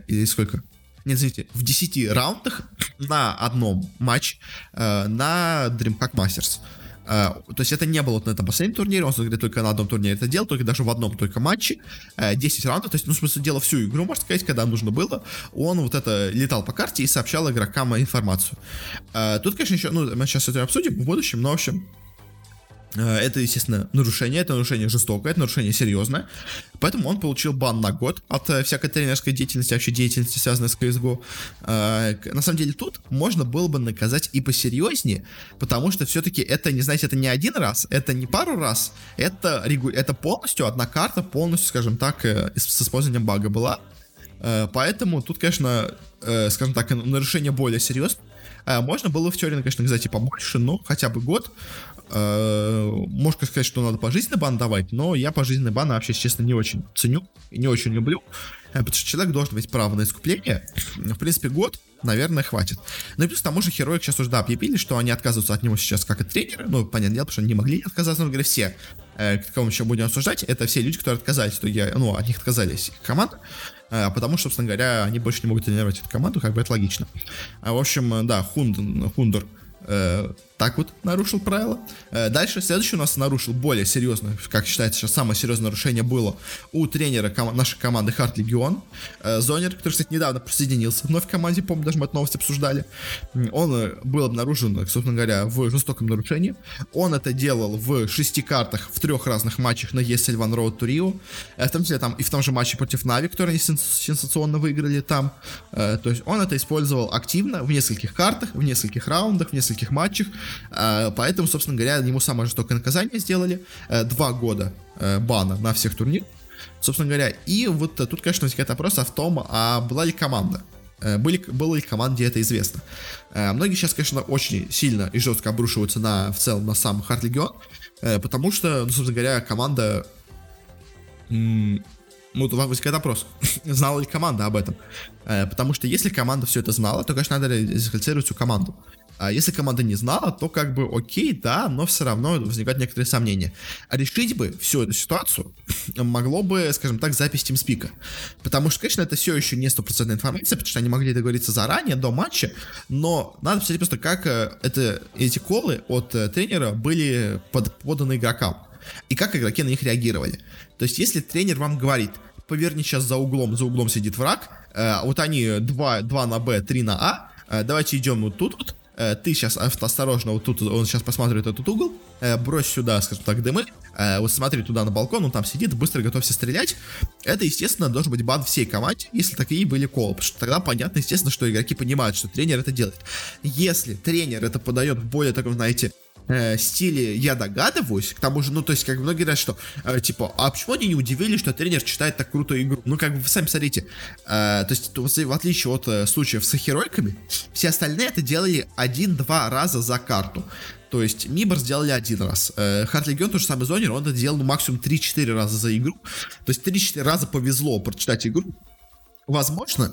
Или сколько? не извините, в 10 раундах на одном матче на DreamHack Masters. Uh, то есть это не было на этом последнем турнире, он, говорит, только на одном турнире это делал, только даже в одном только матче, uh, 10 раундов, то есть, ну, в смысле, делал всю игру, можно сказать, когда нужно было, он вот это летал по карте и сообщал игрокам информацию. Uh, тут, конечно, еще, ну, мы сейчас это обсудим в будущем, но, в общем, Э, это, естественно, нарушение, это нарушение жестокое, это нарушение серьезное. Поэтому он получил бан на год от э, всякой тренерской деятельности, вообще деятельности, связанной с CSGO. Э, на самом деле тут можно было бы наказать и посерьезнее, потому что все-таки это, не знаете, это не один раз, это не пару раз, это, это полностью одна карта, полностью, скажем так, с использованием бага была. Поэтому тут, конечно, скажем так, нарушение более серьезное. Можно было в теории, конечно, наказать и побольше, но хотя бы год. Э, можно сказать, что надо пожизненный бан давать, но я пожизненный бан вообще, честно, не очень ценю и не очень люблю. Э, потому что человек должен иметь право на искупление. В принципе, год, наверное, хватит. Ну и плюс к тому же Хероик сейчас уже, да, объявили, что они отказываются от него сейчас как от тренера. Ну, понятное дело, потому что они не могли отказаться, но, говоря, все, э, кого мы еще будем обсуждать, это все люди, которые отказались, то я, ну, от них отказались команда. Э, потому что, собственно говоря, они больше не могут тренировать эту команду, как бы это логично. В общем, да, Хунд, Хундер так вот нарушил правила. Э, дальше, следующий у нас нарушил более серьезно, как считается сейчас, самое серьезное нарушение было у тренера ком- нашей команды Харт Легион. Э, Зонер, который, кстати, недавно присоединился вновь в команде, помню, даже мы эту новость обсуждали. Он э, был обнаружен, собственно говоря, в жестоком нарушении. Он это делал в шести картах в трех разных матчах на ESL One Road to Rio. В том числе там и в том же матче против Нави, который они сенсационно выиграли там. То есть он это использовал активно в нескольких картах, в нескольких раундах, в нескольких матчах. А, поэтому, собственно говоря, ему самое жестокое наказание сделали. Э, два года э, бана на всех турнирах, собственно говоря. И вот тут, конечно, возникает вопрос о том, а была ли команда. Э, были, было ли команде это известно. Многие сейчас, конечно, очень сильно и жестко обрушиваются на, в целом на сам Хард Легион, потому что, ну, собственно говоря, команда ну, возникает вопрос, знала ли команда об этом? Потому что если команда все это знала, то, конечно, надо дисквалифицировать всю команду. А если команда не знала, то как бы окей, да, но все равно возникают некоторые сомнения. А решить бы всю эту ситуацию могло бы, скажем так, запись TeamSpeak. Потому что, конечно, это все еще не стопроцентная информация, потому что они могли договориться заранее, до матча, но надо посмотреть просто, как э, это, эти колы от э, тренера были под, поданы игрокам. И как игроки на них реагировали. То есть, если тренер вам говорит, поверни сейчас за углом, за углом сидит враг, э, вот они 2, 2 на Б, 3 на А, э, давайте идем вот тут вот, ты сейчас осторожно вот тут, он сейчас посмотрит этот угол, э, брось сюда, скажем так, дымы, э, вот смотри туда на балкон, он там сидит, быстро готовься стрелять. Это, естественно, должен быть бан всей команде, если такие были колы, потому что тогда понятно, естественно, что игроки понимают, что тренер это делает. Если тренер это подает более таком, знаете, э, стиле я догадываюсь, к тому же, ну, то есть, как многие говорят, что, э, типа, а почему они не удивились, что тренер читает так круто игру? Ну, как бы, вы сами смотрите, э, то есть, в отличие от э, случаев с херойками, все остальные это делали один-два раза за карту. То есть Мибор сделали один раз. Э, Легион, тот же самый Зонер, он это делал ну, максимум 3-4 раза за игру. То есть 3-4 раза повезло прочитать игру. Возможно,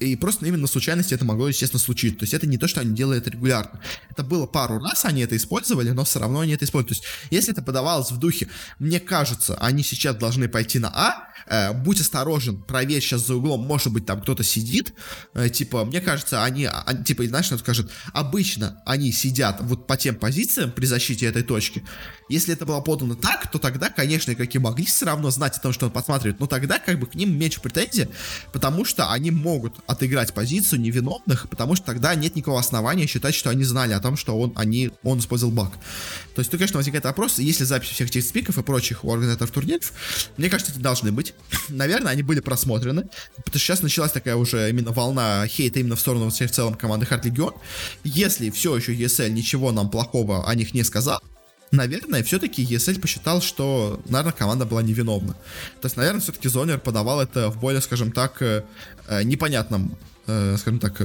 и просто именно случайности это могло, естественно, случиться. То есть это не то, что они делают регулярно. Это было пару раз, они это использовали, но все равно они это используют. То есть если это подавалось в духе, мне кажется, они сейчас должны пойти на А, э, будь осторожен, проверь сейчас за углом, может быть, там кто-то сидит, э, типа, мне кажется, они, они типа, знаешь, что скажет, обычно они сидят вот по тем позициям при защите этой точки. Если это было подано так, то тогда, конечно, игроки могли все равно знать о том, что он подсматривает, но тогда как бы к ним меньше претензий, потому потому что они могут отыграть позицию невиновных, потому что тогда нет никакого основания считать, что они знали о том, что он, они, он использовал баг. То есть, тут, конечно, возникает вопрос, если запись всех этих спиков и прочих у организаторов турниров, мне кажется, эти должны быть. Наверное, они были просмотрены, потому что сейчас началась такая уже именно волна хейта именно в сторону всех в целом команды Hard Legion. Если все еще ESL ничего нам плохого о них не сказал, наверное, все-таки ESL посчитал, что, наверное, команда была невиновна. То есть, наверное, все-таки Зонер подавал это в более, скажем так, э, э, непонятном, э, скажем так,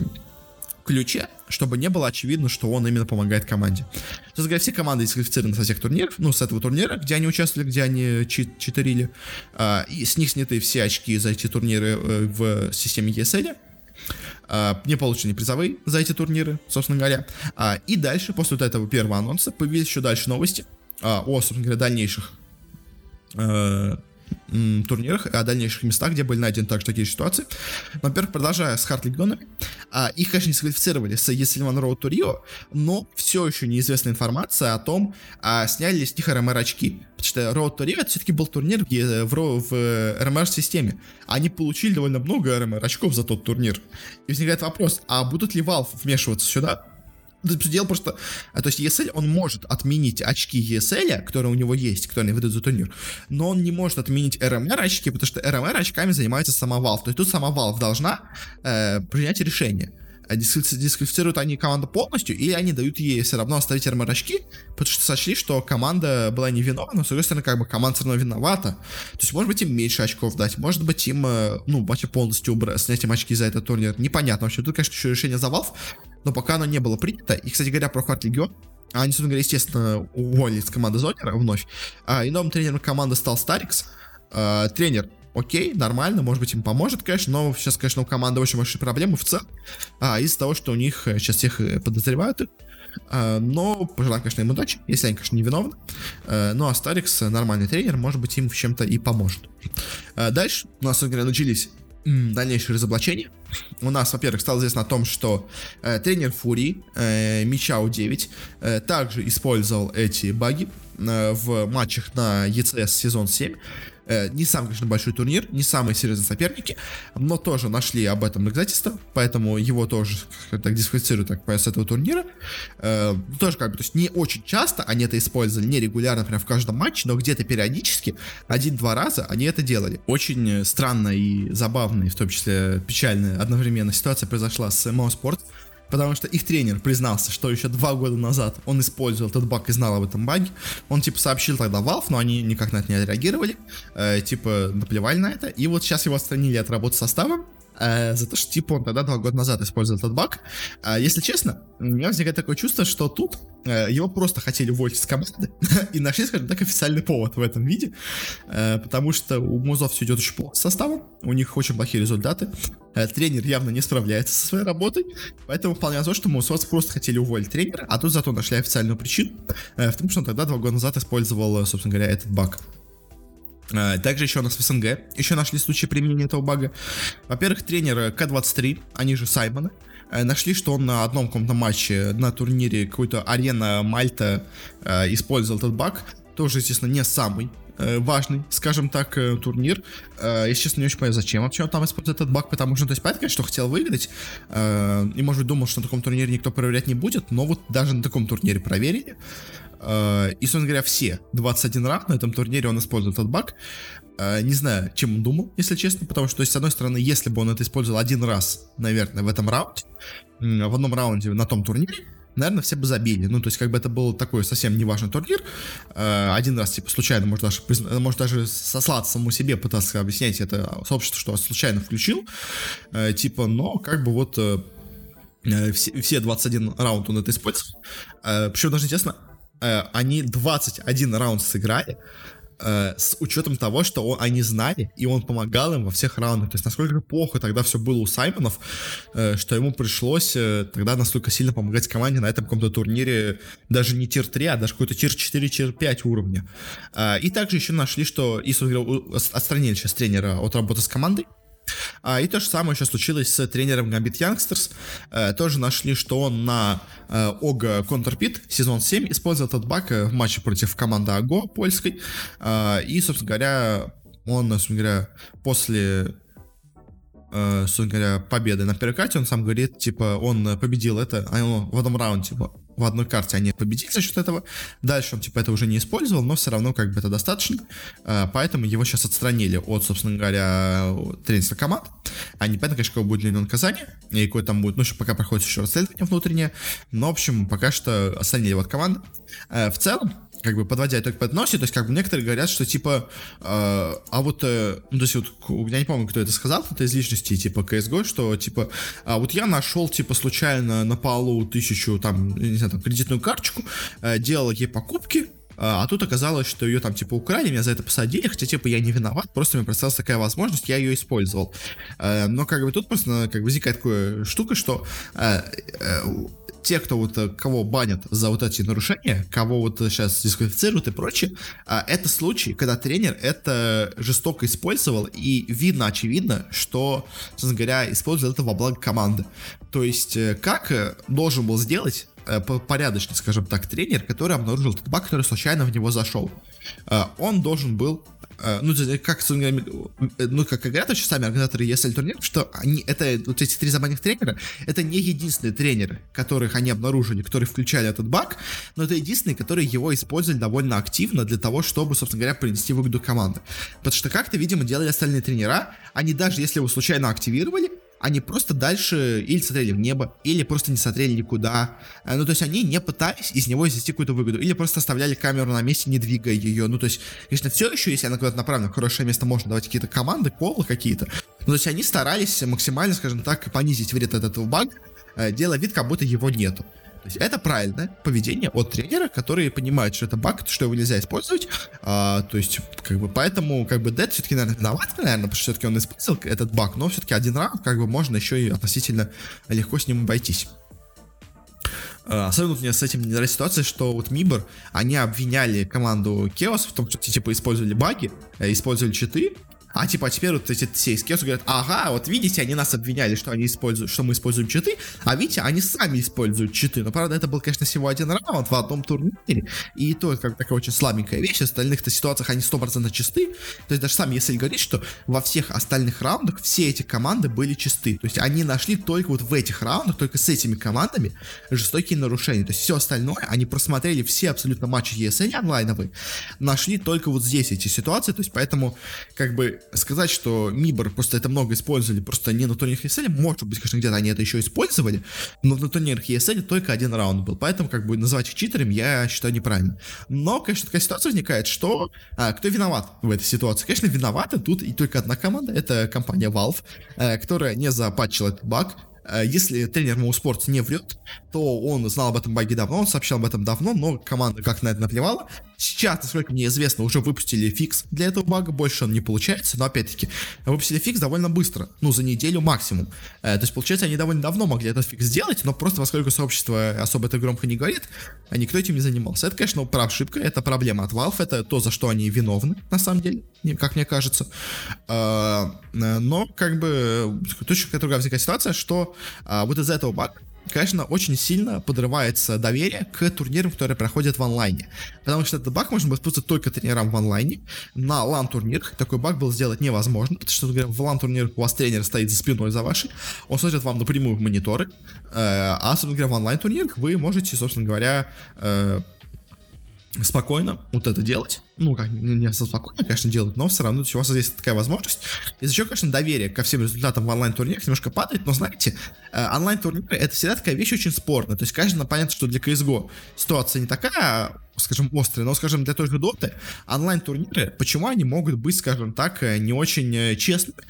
ключе, чтобы не было очевидно, что он именно помогает команде. Есть, говоря, все команды дисквалифицированы со всех турниров, ну, с этого турнира, где они участвовали, где они чит читерили, и с них сняты все очки за эти турниры в системе ESL. А, не получены призовые за эти турниры, собственно говоря. А, и дальше, после вот этого первого анонса, появились еще дальше новости а, о, собственно говоря, дальнейших э, турнирах, о дальнейших местах, где были найдены также такие ситуации. Во-первых, продолжая с Хард Легионами, а, их, конечно, не дисквалифицировали с Еселиван Роуд Турио, но все еще неизвестна информация о том, а, сняли ли с них РМР очки. Потому что to Rio это все-таки был турнир в, в, в РМР-системе. Они получили довольно много РМР очков за тот турнир. И возникает вопрос, а будут ли Valve вмешиваться сюда? Дело просто... А, то есть ESL, он может отменить очки ESL, которые у него есть, которые выдают за турнир, но он не может отменить RMR очки, потому что RMR очками занимается сама Valve. То есть тут сама Valve должна э, принять решение. Дисквалифицируют они команду полностью, или они дают ей все равно оставить РМР очки, потому что сочли, что команда была не виновна, но с другой стороны, как бы команда все равно виновата. То есть, может быть, им меньше очков дать, может быть, им, э, ну, вообще полностью убрать, снять им очки за этот турнир. Непонятно вообще. Тут, конечно, еще решение за Valve, но пока оно не было принято. И, кстати говоря, про Hard Legion, они, собственно говоря, естественно, уволились с команды Зонера вновь. А, и новым тренером команды стал Старикс. Тренер окей, нормально, может быть, им поможет, конечно, но сейчас, конечно, у команды очень большие проблемы в целом, а, из-за того, что у них сейчас э, всех э, подозревают а, но пожелаем, конечно, им удачи, если они, конечно, не виновны. А, ну, а Старикс, нормальный тренер, может быть, им в чем-то и поможет. А, дальше у нас, говоря, начались дальнейшие разоблачения. у нас, во-первых, стало известно о том, что э, тренер Фури, э, Мичау 9, э, также использовал эти баги э, в матчах на ECS сезон 7. Э, не самый, конечно, большой турнир, не самые серьезные соперники, но тоже нашли об этом доказательства, поэтому его тоже так дисквалифицируют так, с этого турнира. Э, тоже как бы, то есть не очень часто они это использовали, не регулярно, прям в каждом матче, но где-то периодически, один-два раза они это делали. Очень странная и забавная, в том числе печальная одновременно ситуация произошла с Mo Sport, потому что их тренер признался, что еще два года назад он использовал этот баг и знал об этом баге. Он типа сообщил тогда Valve, но они никак на это не отреагировали, э, типа наплевали на это. И вот сейчас его отстранили от работы составом, э, за то, что типа он тогда два года назад использовал этот баг. Э, если честно, у меня возникает такое чувство, что тут э, его просто хотели уволить с команды и нашли, скажем так, официальный повод в этом виде, э, потому что у Музов все идет очень плохо с составом, у них очень плохие результаты, э, тренер явно не справляется со своей работой, поэтому вполне возможно, что Музов просто хотели уволить тренера, а тут зато нашли официальную причину, э, в том, что он тогда два года назад использовал, собственно говоря, этот баг. Э, также еще у нас в СНГ еще нашли случаи применения этого бага. Во-первых, тренер К-23, они же Саймоны, э, нашли, что он на одном каком-то матче на турнире какой-то арена Мальта э, использовал этот баг. Тоже, естественно, не самый важный, скажем так, турнир. Я, честно, не очень понимаю, зачем вообще он там использует этот баг, потому что, ну, то есть, понятно, конечно, что хотел выиграть, и, может быть, думал, что на таком турнире никто проверять не будет, но вот даже на таком турнире проверили. Э, и, собственно говоря, все 21 раунд на этом турнире он использует этот баг. Э, не знаю, чем он думал, если честно, потому что, то есть, с одной стороны, если бы он это использовал один раз, наверное, в этом раунде, в одном раунде на том турнире, наверное, все бы забили. Ну, то есть, как бы это был такой совсем неважный турнир. Э, один раз, типа, случайно, может даже, может даже сослаться самому себе, пытаться объяснять это сообщество, что случайно включил. Типа, но как бы вот все, все 21 раунд он это использовал. Причем даже интересно, э, они 21 раунд сыграли, э, с учетом того, что он, они знали, и он помогал им во всех раундах. То есть насколько плохо тогда все было у Саймонов, э, что ему пришлось э, тогда настолько сильно помогать команде на этом каком-то турнире, даже не tier-3, а даже какой-то tier-4, tier-5 уровня. И также еще нашли, что и, отстранили сейчас тренера от работы с командой, а, и то же самое сейчас случилось с тренером Gambit Youngsters. Э, тоже нашли, что он на э, OGA Counter PIT сезон 7 использовал этот баг э, в матче против команды АГО польской. Э, и, собственно говоря, он, собственно говоря, после э, собственно говоря, победы на перекате, он сам говорит, типа, он победил это, а он в одном раунде, типа, в одной карте они победили за счет этого. Дальше он, типа, это уже не использовал, но все равно, как бы, это достаточно. Э, поэтому его сейчас отстранили от, собственно говоря, тренерства команд. А непонятно, конечно, какое будет него наказание, и какое там будет, ну, еще пока проходит еще расследование внутреннее. Но, в общем, пока что отстранили его от команды. Э, в целом, как бы подводя итог подносе, то есть как бы некоторые говорят, что типа, э, а вот, э, ну то есть вот, я не помню, кто это сказал, это из личности типа CSGO, что типа, а вот я нашел типа случайно на полу тысячу там, не знаю, там кредитную карточку, э, делал ей покупки, а, а тут оказалось, что ее там типа украли, меня за это посадили, хотя типа я не виноват, просто мне представилась такая возможность, я ее использовал. Э, но как бы тут просто как бы возникает такая штука, что э, э, те, кто вот, э, кого банят за вот эти нарушения, кого вот сейчас дисквалифицируют и прочее, а, это случай, когда тренер это жестоко использовал, и видно, очевидно, что, собственно говоря, использовал это во благо команды. То есть, э, как э, должен был сделать порядочный, скажем так, тренер, который обнаружил этот баг, который случайно в него зашел. Он должен был Э, ну, как, ну, как говорят очень сами организаторы ESL турниров, что они, это, вот эти три забанных тренера, это не единственные тренеры, которых они обнаружили, которые включали этот баг, но это единственные, которые его использовали довольно активно для того, чтобы, собственно говоря, принести выгоду команды. Потому что как-то, видимо, делали остальные тренера, они даже если его случайно активировали, они просто дальше или смотрели в небо, или просто не смотрели никуда. Э, ну, то есть они не пытались из него извести какую-то выгоду, или просто оставляли камеру на месте, не двигая ее. Ну, то есть, конечно, все еще, если она куда-то направлена в хорошее место, можно давать какие-то команды, колы какие-то. Ну, то есть они старались максимально, скажем так, понизить вред от этого бага, э, делая вид, как будто его нету. Есть это правильное поведение от тренера, который понимает, что это баг, что его нельзя использовать. А, то есть, как бы, поэтому, как бы, Дед все-таки, наверное, виноват, наверное, потому что все-таки он использовал этот баг, но все-таки один раунд, как бы, можно еще и относительно легко с ним обойтись. А, особенно вот мне с этим не нравится ситуация, что вот Мибор, они обвиняли команду Chaos в том, что типа использовали баги, э, использовали читы, А типа, а теперь вот эти все из говорят, ага, вот видите, они нас обвиняли, что они используют, что мы используем читы, а видите, они сами используют читы. Но правда, это был, конечно, всего один раунд в одном турнире, и то как такая очень слабенькая вещь. В остальных-то ситуациях они 100% чисты. То есть даже сам, если говорить, что во всех остальных раундах все эти команды были чисты. То есть они нашли только вот в этих раундах, только с этими командами жестокие нарушения. То есть все остальное, они просмотрели все абсолютно матчи ESN онлайновые, нашли только вот здесь эти ситуации. То есть поэтому, как бы, сказать, что Мибор просто это много использовали, просто не на турнирах ESL, может быть, конечно, где-то они это еще использовали, но на турнирах ESL только один раунд был, поэтому как бы называть их читерами я считаю неправильно. Но, конечно, такая ситуация возникает, что а, кто виноват в этой ситуации? Конечно, виновата тут и только одна команда, это компания Valve, а, которая не запатчила этот баг, а, если тренер Mouse не врет, то он знал об этом баге давно, он сообщал об этом давно, но команда как на это наплевала, Сейчас, насколько мне известно, уже выпустили фикс для этого бага, больше он не получается, но опять-таки, выпустили фикс довольно быстро, ну, за неделю максимум. Э, то есть, получается, они довольно давно могли этот фикс сделать, но просто поскольку сообщество особо это громко не говорит, никто этим не занимался. Это, конечно, правда ошибка, это проблема от Valve, это то, за что они виновны, на самом деле, как мне кажется. Э, но, как бы, точно другая возникает ситуация, что э, вот из этого бага конечно, очень сильно подрывается доверие к турнирам, которые проходят в онлайне. Потому что этот баг можно использовать только тренерам в онлайне. На лан-турнирах такой баг был сделать невозможно, потому что, например, в лан-турнирах у вас тренер стоит за спиной за вашей, он смотрит вам напрямую в мониторы, э, а, собственно говоря, в онлайн-турнирах вы можете, собственно говоря, э, спокойно вот это делать. Ну, как не спокойно, конечно, делать, но все равно у вас здесь такая возможность. Из-за чего, конечно, доверие ко всем результатам в онлайн-турнирах немножко падает, но знаете, э, онлайн-турниры это всегда такая вещь очень спорная. То есть, конечно, понятно, что для CSGO ситуация не такая, скажем, острая, но, скажем, для той же Доты онлайн-турниры, почему они могут быть, скажем так, э, не очень э, честными?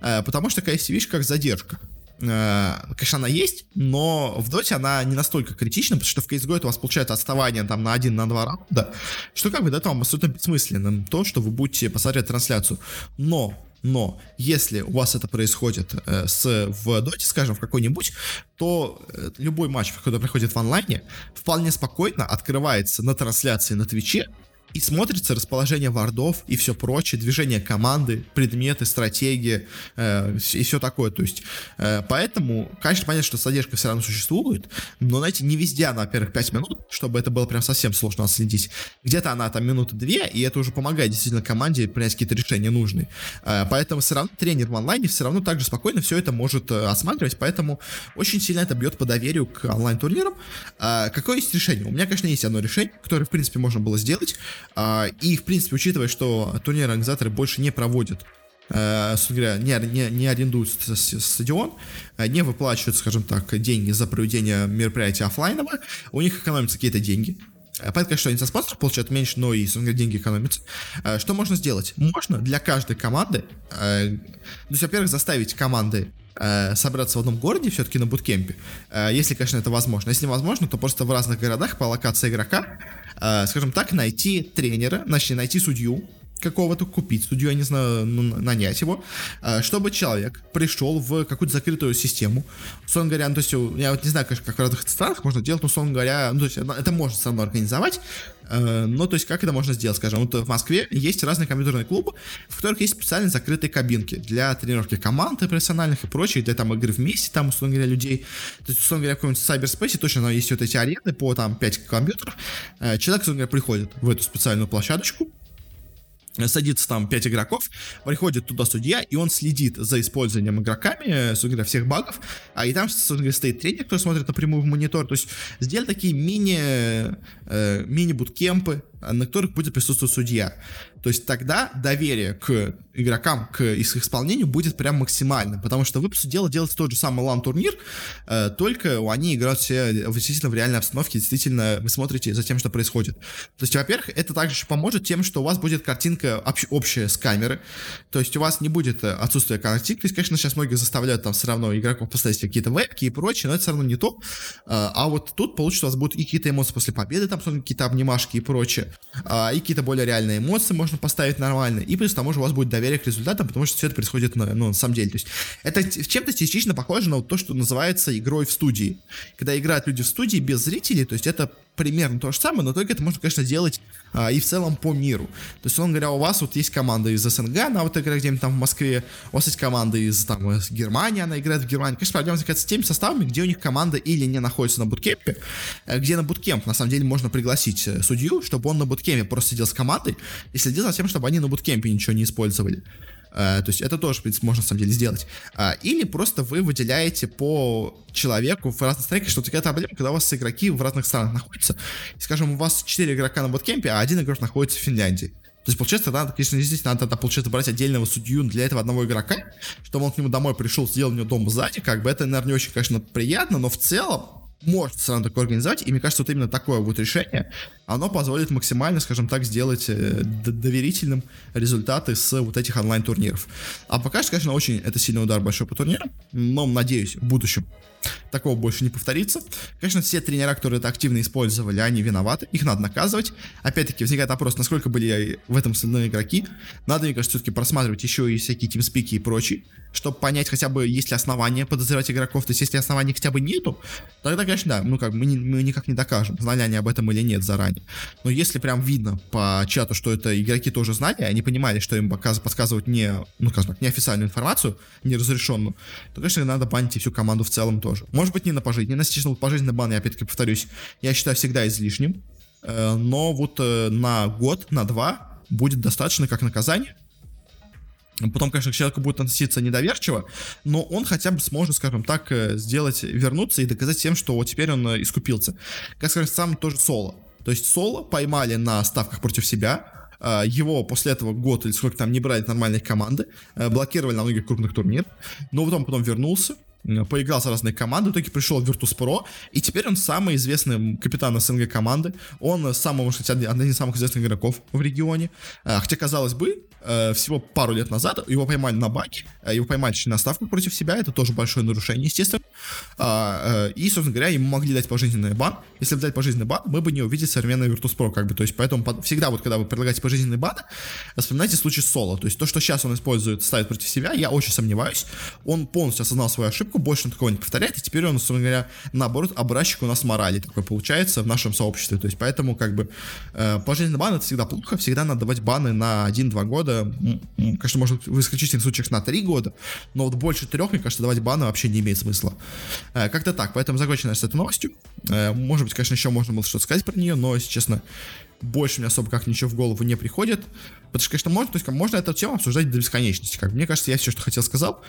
Потому что такая вещь, как задержка. Э, конечно, она есть, но в доте она не настолько критична, потому что в CSGO это у вас получается отставание там на один, на два раунда, что как бы до этого абсолютно бессмысленно то, что вы будете посмотреть трансляцию. Но но если у вас это происходит э, с, в доте, скажем, в какой-нибудь, то э, любой матч, который проходит в онлайне, вполне спокойно открывается на трансляции на Твиче, и смотрится расположение вардов и все прочее, движение команды, предметы, стратегии э, и все такое. То есть, э, поэтому, конечно, понятно, что задержка все равно существует, но, знаете, не везде она, во-первых, 5 минут, чтобы это было прям совсем сложно отследить. Где-то она там минуты 2, и это уже помогает действительно команде принять какие-то решения нужные. Э, поэтому все равно тренер в онлайне все равно также спокойно все это может э, осматривать, поэтому очень сильно это бьет по доверию к онлайн-турнирам. Э, какое есть решение? У меня, конечно, есть одно решение, которое, в принципе, можно было сделать. А, и, в принципе, учитывая, что турниры организаторы больше не проводят Uh, говоря, не, не, не арендуют стадион, uh, не выплачивают, скажем так, деньги за проведение мероприятия офлайнового, у них экономятся какие-то деньги. Uh, понятно, что они со спонсоров получают меньше, но и, говоря, деньги экономятся. Что можно сделать? Можно для каждой команды, то есть, во-первых, заставить команды собраться в одном городе все-таки на буткемпе, если, конечно, это возможно. Если невозможно, то просто в разных городах по локации игрока э, скажем так, найти тренера, значит, найти судью, какого-то купить судью, я не знаю, нанять его, э, чтобы человек пришел в какую-то закрытую систему. Условно говоря, ну, то есть, я вот не знаю, как, в разных странах можно делать, но, условно говоря, ну, то есть, это можно равно организовать, э, ну, то есть, как это можно сделать, скажем, вот в Москве есть разные компьютерные клубы, в которых есть специальные закрытые кабинки для тренировки команд профессиональных и прочее, для там игры вместе, там, условно говоря, людей. То есть, условно говоря, в каком-нибудь Cyberspace точно есть вот эти арены по там 5 компьютеров. Э, человек, условно говоря, приходит в эту специальную площадочку, садится там 5 игроков, приходит туда судья, и он следит за использованием игроками, судя всех багов, а и там, собственно стоит тренер, который смотрит напрямую в монитор, то есть сделали такие мини, э, мини-буткемпы, на которых будет присутствовать судья. То есть тогда доверие к игрокам, к их исполнению будет прям максимально, потому что вы, по сути дела, делаете тот же самый лан-турнир, э, только они играют все действительно в реальной обстановке, действительно вы смотрите за тем, что происходит. То есть, во-первых, это также еще поможет тем, что у вас будет картинка общ- общая с камеры, то есть у вас не будет э, отсутствия картинки, то есть, конечно, сейчас многие заставляют там все равно игроков поставить какие-то вебки и прочее, но это все равно не то, э, а вот тут, получится, у вас будут и какие-то эмоции после победы, там какие-то обнимашки и прочее, а, и какие-то более реальные эмоции можно поставить нормально, и плюс к тому же у вас будет доверие к результатам, потому что все это происходит на, ну, на самом деле. То есть это чем-то частично похоже на вот то, что называется игрой в студии. Когда играют люди в студии без зрителей, то есть это примерно то же самое, но только это можно, конечно, делать а, и в целом по миру. То есть, он говоря, у вас вот есть команда из СНГ, она вот играет где-нибудь там в Москве, у вас есть команда из там из Германии, она играет в Германии. Конечно, проблема с теми составами, где у них команда или не находится на буткемпе, э, где на буткемп, на самом деле, можно пригласить э, судью, чтобы он на буткемпе просто сидел с командой и следил за тем, чтобы они на буткемпе ничего не использовали. Uh, то есть это тоже, в принципе, можно на самом деле сделать. Uh, или просто вы выделяете по человеку в разных странах, что такая проблема, когда у вас игроки в разных странах находятся. Скажем, у вас 4 игрока на боткемпе, а один игрок находится в Финляндии. То есть, получается, надо, конечно, действительно, надо тогда, получается, брать отдельного судью для этого одного игрока, чтобы он к нему домой пришел, сделал у него дом сзади, как бы это, наверное, не очень, конечно, приятно, но в целом может все равно такое организовать, и мне кажется, вот именно такое вот решение, оно позволит максимально, скажем так, сделать э, доверительным результаты с вот этих онлайн-турниров. А пока что, конечно, очень это сильный удар большой по турнирам, но, надеюсь, в будущем такого больше не повторится. Конечно, все тренера, которые это активно использовали, они виноваты, их надо наказывать. Опять-таки возникает вопрос, насколько были в этом остальные игроки. Надо, мне кажется, все-таки просматривать еще и всякие тимспики и прочие, чтобы понять хотя бы, есть ли основания подозревать игроков. То есть, если оснований хотя бы нету, тогда, конечно, да, ну как мы, не, мы никак не докажем, знали они об этом или нет заранее. Но если прям видно по чату, что это игроки тоже знали, они понимали, что им подсказывают не, ну скажем так, неофициальную информацию, неразрешенную, то, конечно, надо банить всю команду в целом тоже. Может быть, не на пожизненность, вот пожизненный бан, я опять-таки повторюсь, я считаю всегда излишним, э, но вот э, на год, на два будет достаточно как наказание, Потом, конечно, к человеку будет относиться недоверчиво, но он хотя бы сможет, скажем так, э, сделать, вернуться и доказать всем, что вот теперь он искупился. Как сказать, сам тоже соло. То есть соло поймали на ставках против себя, его после этого год или сколько там не брали нормальные команды, блокировали на многих крупных турнирах, но потом потом вернулся, поиграл с разные команды, в итоге пришел в Virtus.pro, и теперь он самый известный капитан СНГ команды, он самый, может быть, один из самых известных игроков в регионе, а, хотя, казалось бы, э, всего пару лет назад его поймали на баке, э, его поймали на ставку против себя, это тоже большое нарушение, естественно, а, э, и, собственно говоря, ему могли дать пожизненный бан, если бы дать пожизненный бан, мы бы не увидели современный Virtus.pro, как бы, то есть, поэтому всегда вот, когда вы предлагаете пожизненный бан, вспоминайте случай Соло, то есть, то, что сейчас он использует, ставит против себя, я очень сомневаюсь, он полностью осознал свою ошибку, ошибку, больше он такого не повторяет, и теперь он, собственно говоря, наоборот, образчик у нас морали такой получается в нашем сообществе. То есть поэтому как бы э, положительный бан это всегда плохо, всегда надо давать баны на 1-2 года, конечно, может в исключительных случаях на 3 года, но вот больше трех, мне кажется, давать баны вообще не имеет смысла. Э, как-то так, поэтому закончим с этой новостью. Э, может быть, конечно, еще можно было что-то сказать про нее, но, если честно, больше мне особо как ничего в голову не приходит. Потому что, конечно, можно, то есть, можно эту тему обсуждать до бесконечности. Как мне кажется, я все, что хотел, сказал.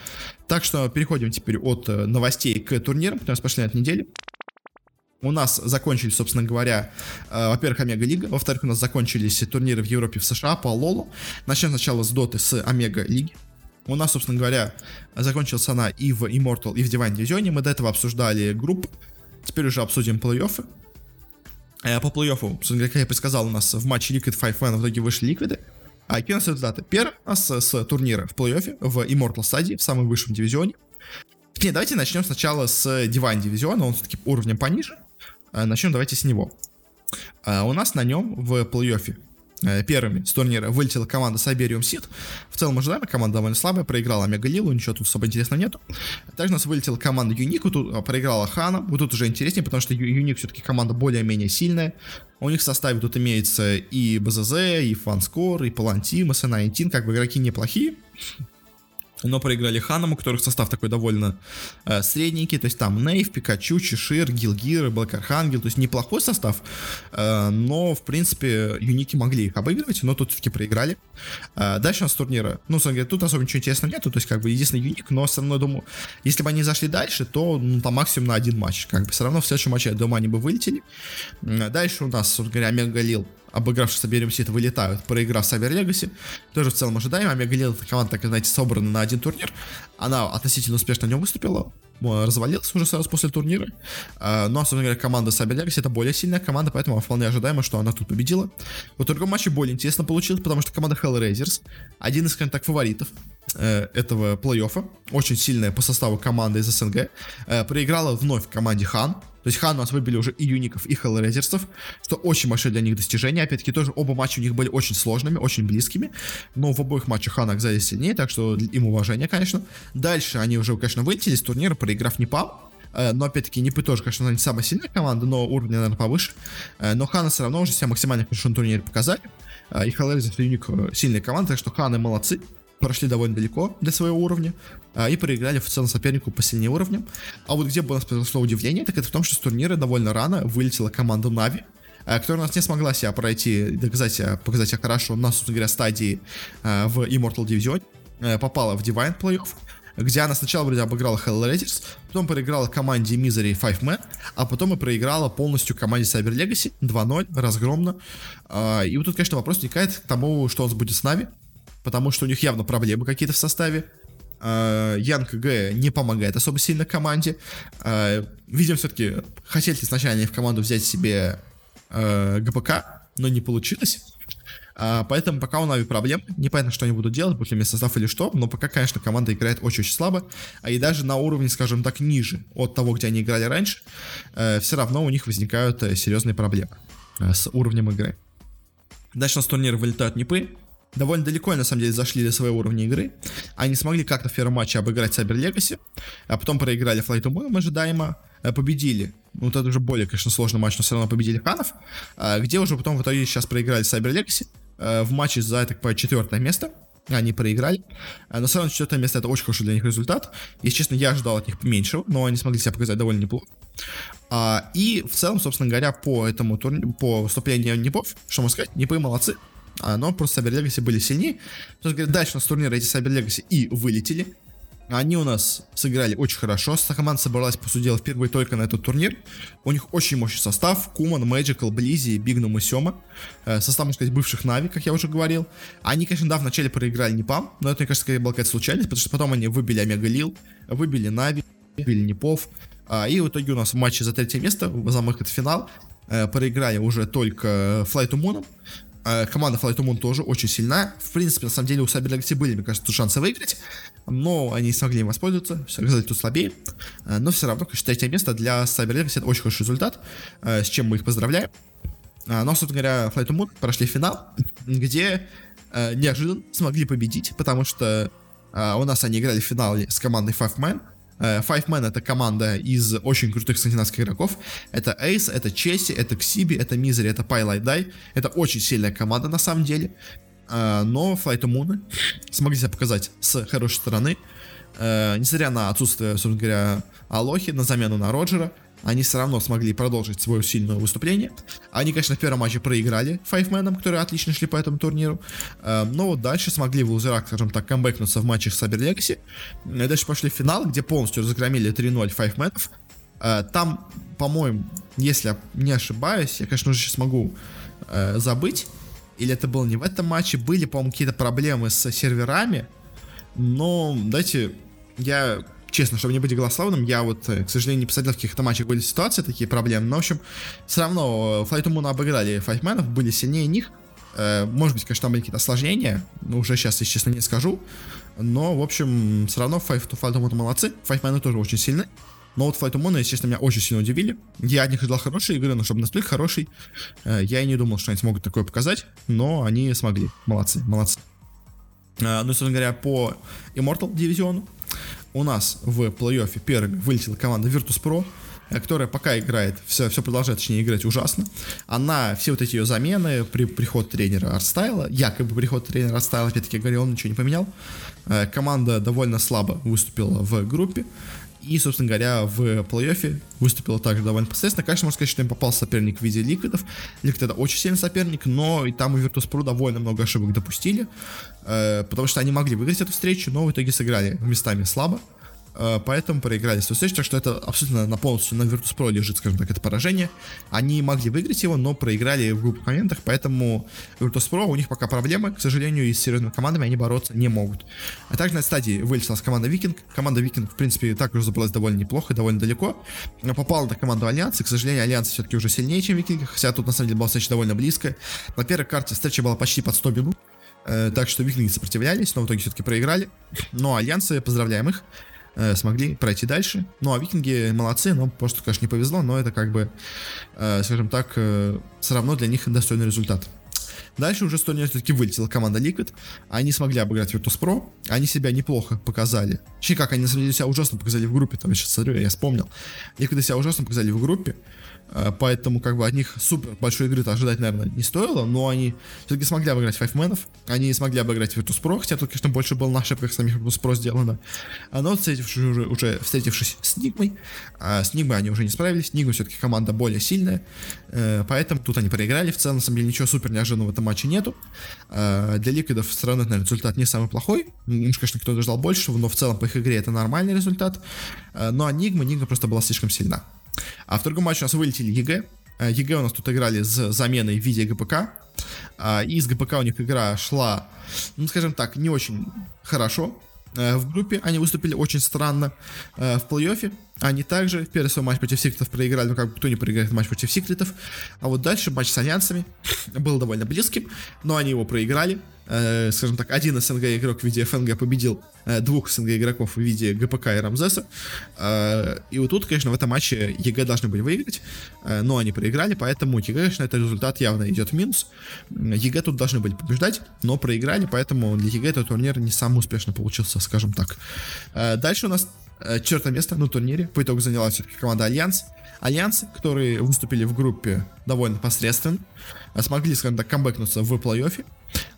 Так что переходим теперь от э, новостей к турнирам, которые у пошли на этой неделе. У нас закончились, собственно говоря, э, во-первых, Омега Лига, во-вторых, у нас закончились турниры в Европе, в США по Лолу. Начнем сначала с Доты, с Омега Лиги. У нас, собственно говоря, закончилась она и в Immortal, и в Divine Division. Мы до этого обсуждали группы. Теперь уже обсудим плей-оффы. Э, по плей-оффу, как я предсказал, у нас в матче Liquid 5 в итоге вышли Ликвиды. А какие у нас результаты? Первый у нас с турнира в плей-оффе в Immortal стадии, в самом высшем дивизионе. Не, давайте начнем сначала с Divine дивизиона, он все-таки уровнем пониже. Э, начнем давайте с него. Э, у нас на нем в плей-оффе первыми с турнира вылетела команда Siberium Seed. В целом ожидаемо, команда довольно слабая, проиграла Омега Лилу, ничего тут особо интересного нету. Также у нас вылетела команда Юник, тут а, проиграла Хана. Вот тут уже интереснее, потому что Юник все-таки команда более-менее сильная. У них в составе тут имеется и БЗЗ, и Фанскор, и Палантим, и SN19, как бы игроки неплохие но проиграли Ханам, у которых состав такой довольно э, средненький, то есть там Нейв, Пикачу, Чешир, Гилгир, Блэк Архангел, то есть неплохой состав, э, но, в принципе, юники могли их обыгрывать, но тут все-таки проиграли. Э, дальше у нас турнира, ну, тут особо ничего интересного нету, то есть как бы единственный юник, но все равно, думаю, если бы они зашли дальше, то ну, там максимум на один матч, как бы все равно в следующем матче, я думаю, они бы вылетели. Дальше у нас, собственно говоря, Мега Лил обыгравшись Саберем Сит, вылетают, проиграв Сабер Легаси. Тоже в целом ожидаемо. Омега Лил, эта команда, так, знаете, собрана на один турнир. Она относительно успешно на нем выступила. Развалилась уже сразу после турнира. А, но, особенно говоря, команда Сабер Легаси это более сильная команда, поэтому вполне ожидаемо, что она тут победила. В другом матче более интересно получилось, потому что команда Hellraisers, один из, скажем так, фаворитов, э, этого плей-оффа, очень сильная по составу команда из СНГ, э, проиграла вновь команде Хан, то есть Хан у нас выбили уже и юников, и хеллрейзерсов, что очень большое для них достижение. Опять-таки, тоже оба матча у них были очень сложными, очень близкими. Но в обоих матчах Хан оказались сильнее, так что им уважение, конечно. Дальше они уже, конечно, вылетели с турнира, проиграв Непал. Э, но, опять-таки, Нипы тоже, конечно, не самая сильная команда, но уровень, наверное, повыше. Э, но Ханы все равно уже себя максимально хорошо на турнире показали. И Hellraiser Юник сильная команда, так что Ханы молодцы прошли довольно далеко для своего уровня и проиграли в целом сопернику по сильнее уровням. А вот где бы у нас произошло удивление, так это в том, что с турнира довольно рано вылетела команда Нави, которая у нас не смогла себя пройти, доказать себя, показать себя хорошо на, собственно говоря, стадии в Immortal Division, попала в Divine Playoff, где она сначала вроде обыграла Hellraisers, потом проиграла команде Misery Five Man, а потом и проиграла полностью команде Cyber Legacy 2-0, разгромно. А, и вот тут, конечно, вопрос возникает к тому, что у нас будет с нами, потому что у них явно проблемы какие-то в составе. Янг Г не помогает особо сильно команде. А, видимо, все-таки хотели сначала в команду взять себе а, ГПК, но не получилось. А, поэтому пока у Нави проблем, непонятно, что они будут делать, будет ли состав или что, но пока, конечно, команда играет очень-очень слабо, а и даже на уровне, скажем так, ниже от того, где они играли раньше, все равно у них возникают э, серьезные проблемы э, с уровнем игры. Дальше у нас турнир вылетают Непы, довольно далеко, на самом деле, зашли до своего уровня игры. Они смогли как-то в первом матче обыграть Cyber Legacy, а потом проиграли Flight of Moon ожидаемо, победили вот это уже более, конечно, сложный матч, но все равно победили Ханов, где уже потом в итоге сейчас проиграли Cyber Legacy, Э, в матче за, так понимаю, четвертое место. Они проиграли. Э, но все равно четвертое место это очень хороший для них результат. Если честно, я ожидал от них меньшего, но они смогли себя показать довольно неплохо. А, и в целом, собственно говоря, по этому турниру, по выступлению Непов, что можно сказать, Непы молодцы. А, но просто Cyber Legacy были сильнее. То есть, дальше у нас турниры эти Cyber Legacy и вылетели. Они у нас сыграли очень хорошо. Команда собралась, по сути дела, впервые только на этот турнир. У них очень мощный состав. Куман, Magical, Близи, Бигнум и Сема. Э, состав, можно сказать, бывших Нави, как я уже говорил. Они, конечно, да, вначале проиграли Непам, но это, мне кажется, была какая-то случайность, потому что потом они выбили Омега Лил, выбили Нави, выбили Непов. А, и в итоге у нас в матче за третье место, за выход в финал, э, проиграли уже только Флайту Муном. Э, команда Flight Moon тоже очень сильна. В принципе, на самом деле у Cyber Legacy были, мне кажется, тут шансы выиграть, но они не смогли им воспользоваться, все оказались тут слабее. Э, но все равно, конечно, третье место для Cyber Legacy это очень хороший результат, э, с чем мы их поздравляем. Но, собственно говоря, Flight Moon прошли финал, где неожиданно смогли победить, потому что у нас они играли в финале с командой Five Man, Five Man это команда из очень крутых скандинавских игроков. Это Ace, это Чеси, это Ксиби, это Misery, это Pylite Die. Это очень сильная команда на самом деле. Э, но Flight of Moon смогли себя показать с хорошей стороны. Э, несмотря на отсутствие, собственно говоря, Алохи, на замену на Роджера, они все равно смогли продолжить свое сильное выступление. Они, конечно, в первом матче проиграли файфменам, которые отлично шли по этому турниру, э, но вот дальше смогли в лузерах, скажем так, камбэкнуться в матчах с Cyber Legacy. И дальше пошли в финал, где полностью разгромили 3-0 файфменов. Э, там, по-моему, если я не ошибаюсь, я, конечно, уже сейчас могу э, забыть, или это было не в этом матче, были, по-моему, какие-то проблемы с серверами, но дайте я честно, чтобы не быть голословным, я вот, э, к сожалению, не посмотрел, в каких-то матчах были ситуации, такие проблемы, но, в общем, все равно Flight Moon обыграли файтменов, были сильнее них, э, может быть, конечно, там были какие-то осложнения, но уже сейчас, если честно, не скажу, но, в общем, все равно Fight Moon молодцы, файтмены тоже очень сильны, но вот Flight Moon, если честно, меня очень сильно удивили. Я от них ожидал хорошей игры, но чтобы настолько хороший, э, я и не думал, что они смогут такое показать, но они смогли. Молодцы, молодцы. Ну, собственно говоря, по Immortal дивизиону у нас в плей-оффе первыми вылетела команда Virtus.pro, э, которая пока играет, все, все продолжает, точнее, играть ужасно. Она, все вот эти ее замены, при, приход тренера Артстайла, якобы приход тренера Артстайла, опять-таки, говорил, он ничего не поменял. Э, команда довольно слабо выступила в группе. И, собственно говоря, в плей-оффе выступила также довольно посредственно. Конечно, можно сказать, что им попал соперник в виде Ликвидов. Ликвид это очень сильный соперник, но и там и Virtus.pro довольно много ошибок допустили, э, потому что они могли выиграть эту встречу, но в итоге сыграли местами слабо. Э, поэтому проиграли встречу, так что это абсолютно на полностью на Virtus.pro лежит, скажем так, это поражение. Они могли выиграть его, но проиграли в группах моментах, поэтому Virtus.pro у них пока проблемы, к сожалению, и с серьезными командами они бороться не могут. А также на стадии вылетела с команда Викинг. Команда Викинг, в принципе, также забралась довольно неплохо, довольно далеко. Попала на команду Альянс, и, к сожалению, Альянс все-таки уже сильнее, чем Викинг, хотя тут на самом деле была встреча довольно близкая. На первой карте встреча была почти под 100 минут, э, так что Викинги сопротивлялись, но в итоге все-таки проиграли. Но Альянсы, поздравляем их э, смогли пройти дальше. Ну, а викинги молодцы, но просто, конечно, не повезло, но это как бы, э, скажем так, э, все равно для них достойный результат. Дальше уже турнира все-таки вылетела команда Liquid. Они смогли обыграть Virtus.pro. Они себя неплохо показали. Точнее, как они на самом деле себя ужасно показали в группе. Там я сейчас смотрю, я вспомнил. Liquid себя ужасно показали в группе. Э, поэтому как бы от них супер большой игры ожидать, наверное, не стоило, но они все-таки смогли обыграть файфменов, они смогли обыграть Virtus.pro, хотя тут, конечно, больше было на ошибках самих Virtus.pro сделано. А, но встретившись уже, уже встретившись с Нигмой, а с Нигмой они уже не справились, Нигма все-таки команда более сильная, э, поэтому тут они проиграли, в целом, на самом деле, ничего супер неожиданного в этом матче нету. А, для Ликвидов все равно, наверное, результат не самый плохой, уж, конечно, кто-то ждал большего, но в целом по их игре это нормальный результат. А, ну а Нигма, Нигма просто была слишком сильна. А в другом матче у нас вылетели EG. Э, EG у нас тут играли с заменой в виде ГПК. А, и с ГПК у них игра шла, ну, скажем так, не очень хорошо. Э, в группе они выступили очень странно. Э, в плей-оффе они также первый свой матч против секретов проиграли, ну как бы кто не проиграет матч против секретов. А вот дальше матч с альянсами был довольно близким, но они его проиграли. Э, скажем так, один СНГ игрок в виде ФНГ победил э, двух СНГ игроков в виде ГПК и Рамзеса. Э, и вот тут, конечно, в этом матче EG должны были выиграть, э, но они проиграли, поэтому EG, конечно, этот результат явно идет в минус. EG тут должны были побеждать, но проиграли, поэтому для EG этот турнир не самый успешно получился, скажем так. Э, дальше у нас четвертое место на турнире. По итогу заняла все-таки команда Альянс. Альянс, которые выступили в группе довольно посредственно, э, смогли, скажем так, камбэкнуться в плей-оффе.